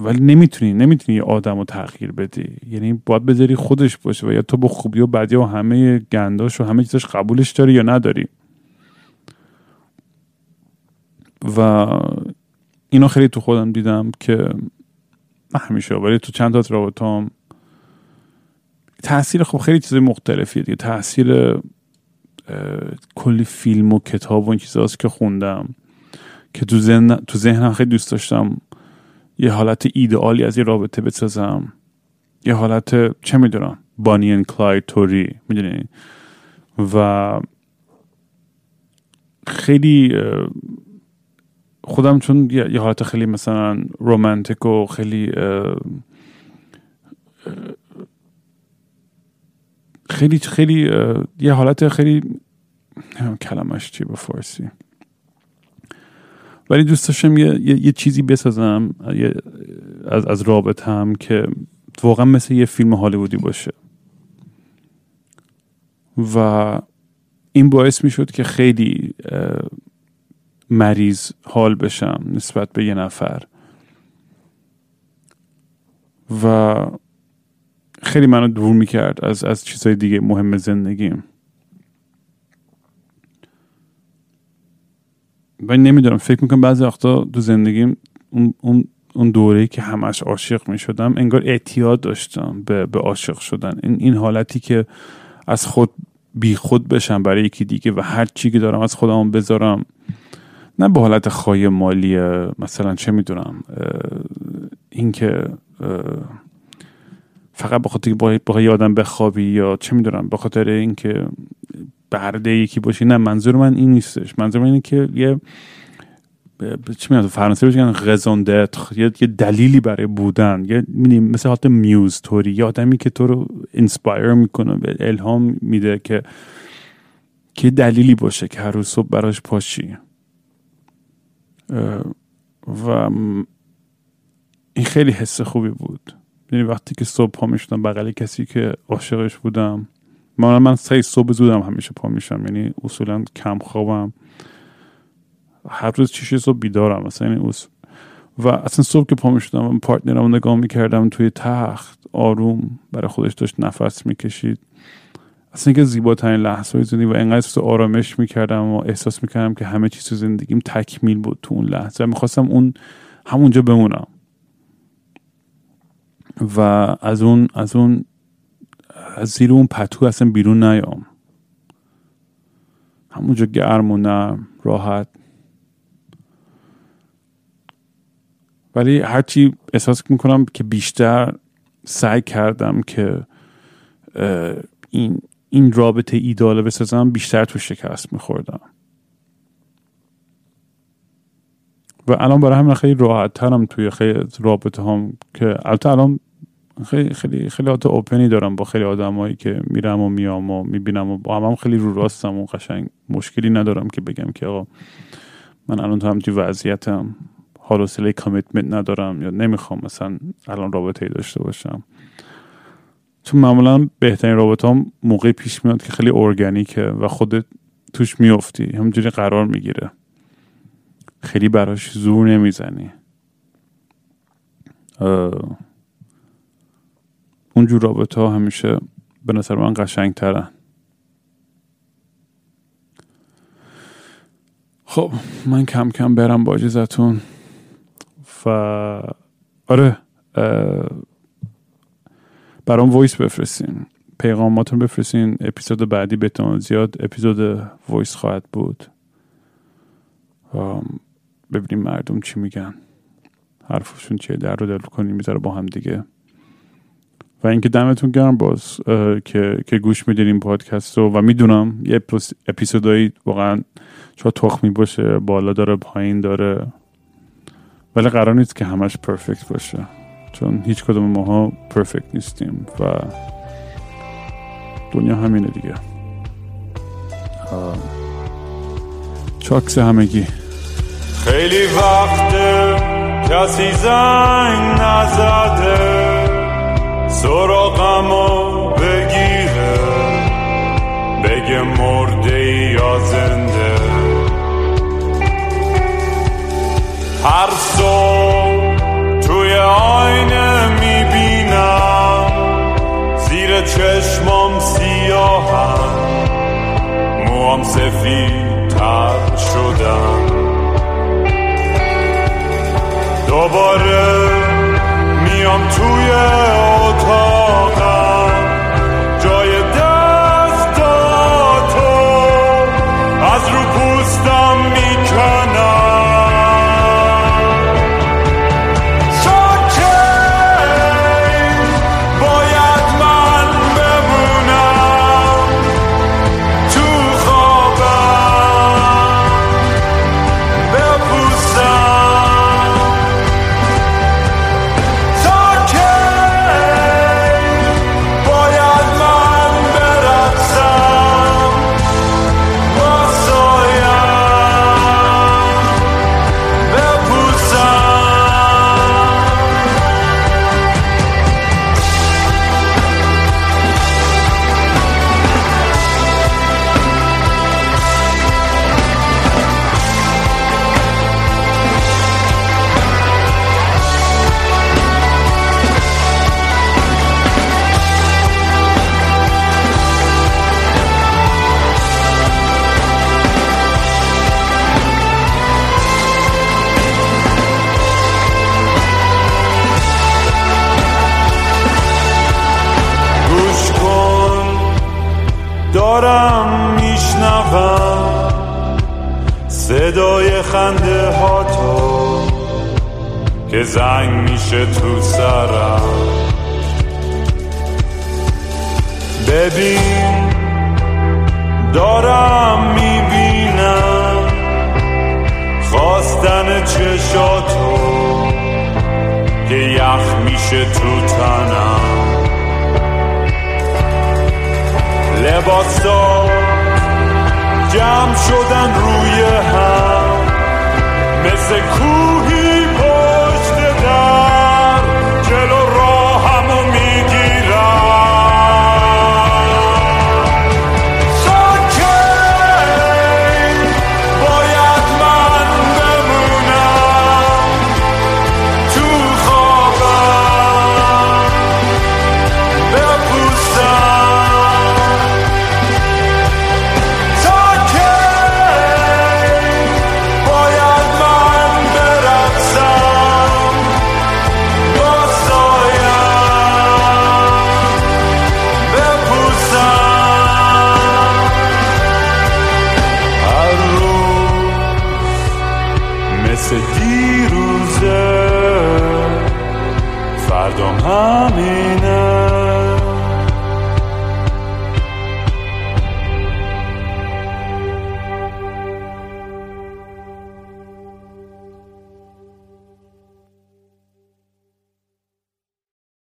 ولی نمی‌تونی نمی‌تونی یه آدم رو تغییر بدی. یعنی باید بذاری خودش باشه و یا تو با خوبی و بدی و همه گنداش و همه چیزش قبولش داری یا نداری. و اینو خیلی تو خودم دیدم که نه همیشه ولی تو چند تا رابطام تاثیر خب خیلی چیز مختلفیه دیگه. تاثیر کلی فیلم و کتاب و این چیزاست که خوندم که تو ذهن تو ذهنم خیلی دوست داشتم یه حالت ایدئالی از یه رابطه بسازم. یه حالت چه می‌دونم بانی ان کلاید توری می‌دونی؟ و خیلی خودم چون یه حالت خیلی مثلا رومانتیک و خیلی خیلی خیلی یه حالت خیلی کلمش چی به فارسی. ولی دوست داشتم یه،, یه،, چیزی بسازم از, از رابطم که واقعا مثل یه فیلم هالیوودی باشه. و این باعث می شد که خیلی مریض حال بشم نسبت به یه نفر. و خیلی منو دور می‌کرد از از چیزهای دیگه مهم زندگیم. و نمی‌دونم فکر می‌کنم بعضی وقتا تو زندگیم اون, اون, اون دوره که همش عاشق می‌شدم انگار اعتیاد داشتم به, به عاشق شدن. این, این حالتی که از خود بی خود بشم برای یکی دیگه و هر چی که دارم از خودم بذارم نه به حالت خواهی مالی مثلا چه می‌دونم اینکه فقط به خاطر یه آدم بخوابی یا چه می‌دونم به خاطر اینکه برده یکی باشی نه منظور من این نیستش. منظور من اینه که یه چی میاد فرانسه میگن raison یه یه دلیلی برای بودن. یه مثل حالت muse طوری یه آدمی که تو رو inspire می‌کنه بهت الهام میده که که دلیلی باشه که هر روز صبح براش پاشی. و این خیلی حس خوبی بود. یعنی وقتی که صبح پا می‌شدم بغل کسی که عاشقش بودم. من من سه صبح زودم همیشه پا میشم. یعنی اصولا کم خوابم. هر روز چیش صبح بیدارم. مثلا یعنی و اصلا صبح که پا می‌شدم پارتنرم نگاه می‌کردم توی تخت آروم برای خودش داشت نفس می‌کشید. اصلا که زیباترین لحظه های زندگی و انقدر آرامش می‌کردم و احساس می‌کردم که همه چیز زندگیم تکمیل بود تو اون لحظه. می‌خواستم اون همونجا بمونم. و از اون از اون از زیر اون پتو اصلا بیرون نیام. همونجا گرم و نرم راحت. ولی هرچی احساس می‌کنم که بیشتر سعی کردم که این این رابطه ایداله بسازم بیشتر تو شکست میخوردم. و الان برای همین خیلی راحت ترم توی خیلی رابطه هم که البته الان خیلی خیلی خیلی اوپنی دارم با خیلی آدمایی که میرم و میام و می‌بینم و با هم, هم خیلی رو راستم و قشنگ مشکلی ندارم که بگم که آقا من الان تو همچین وضعیتم حال و کامیتمنت ندارم یا نمی‌خوام مثلا الان رابطه ای داشته باشم. چون معمولا بهترین رابطه هم موقعی پیش میاد که خیلی ارگانیکه و خودت توش میافتی. همجوری قرار می‌گیره. خیلی براش زور نمی‌زنی. اونجور رابطه ها همیشه به نظر من قشنگ ترن خب من کم کم برم با اجازتون و آره برام وایس بفرستین. پیغاماتون بفرستین. اپیزود بعدی بهتون زیاد اپیزود وایس خواهد بود. ببینیم مردم چی میگن. حرفشون چیه؟ در رو دل کنیم می‌ذاره با هم دیگه. و اینکه دمتون گرم باز که که گوش میدین این پادکست رو و می‌دونم یه اپیزودایی واقعا چرا تخمی باشه بالا داره پایین داره ولی قرار نیست که همش پرفکت باشه. چون هیچ کدوم ماها پرفکت نیستیم و دنیا همینه دیگه. چاکس همگی. خیلی وقت کسی زنگ نزده. سراغمو بگیره. بگه مرده یا زنده. هر صبح توی آینه می‌بینم. زیر چشمام سیاهم. موام سفید تر شدم. دوباره میام توی صدای خنده ها تو که زنگ میشه تو سرم. ببین دارم می‌بینم خواستن چشاتو که یخ میشه تو تنم. لباسا جمع شدن روی هم. مثل کوهی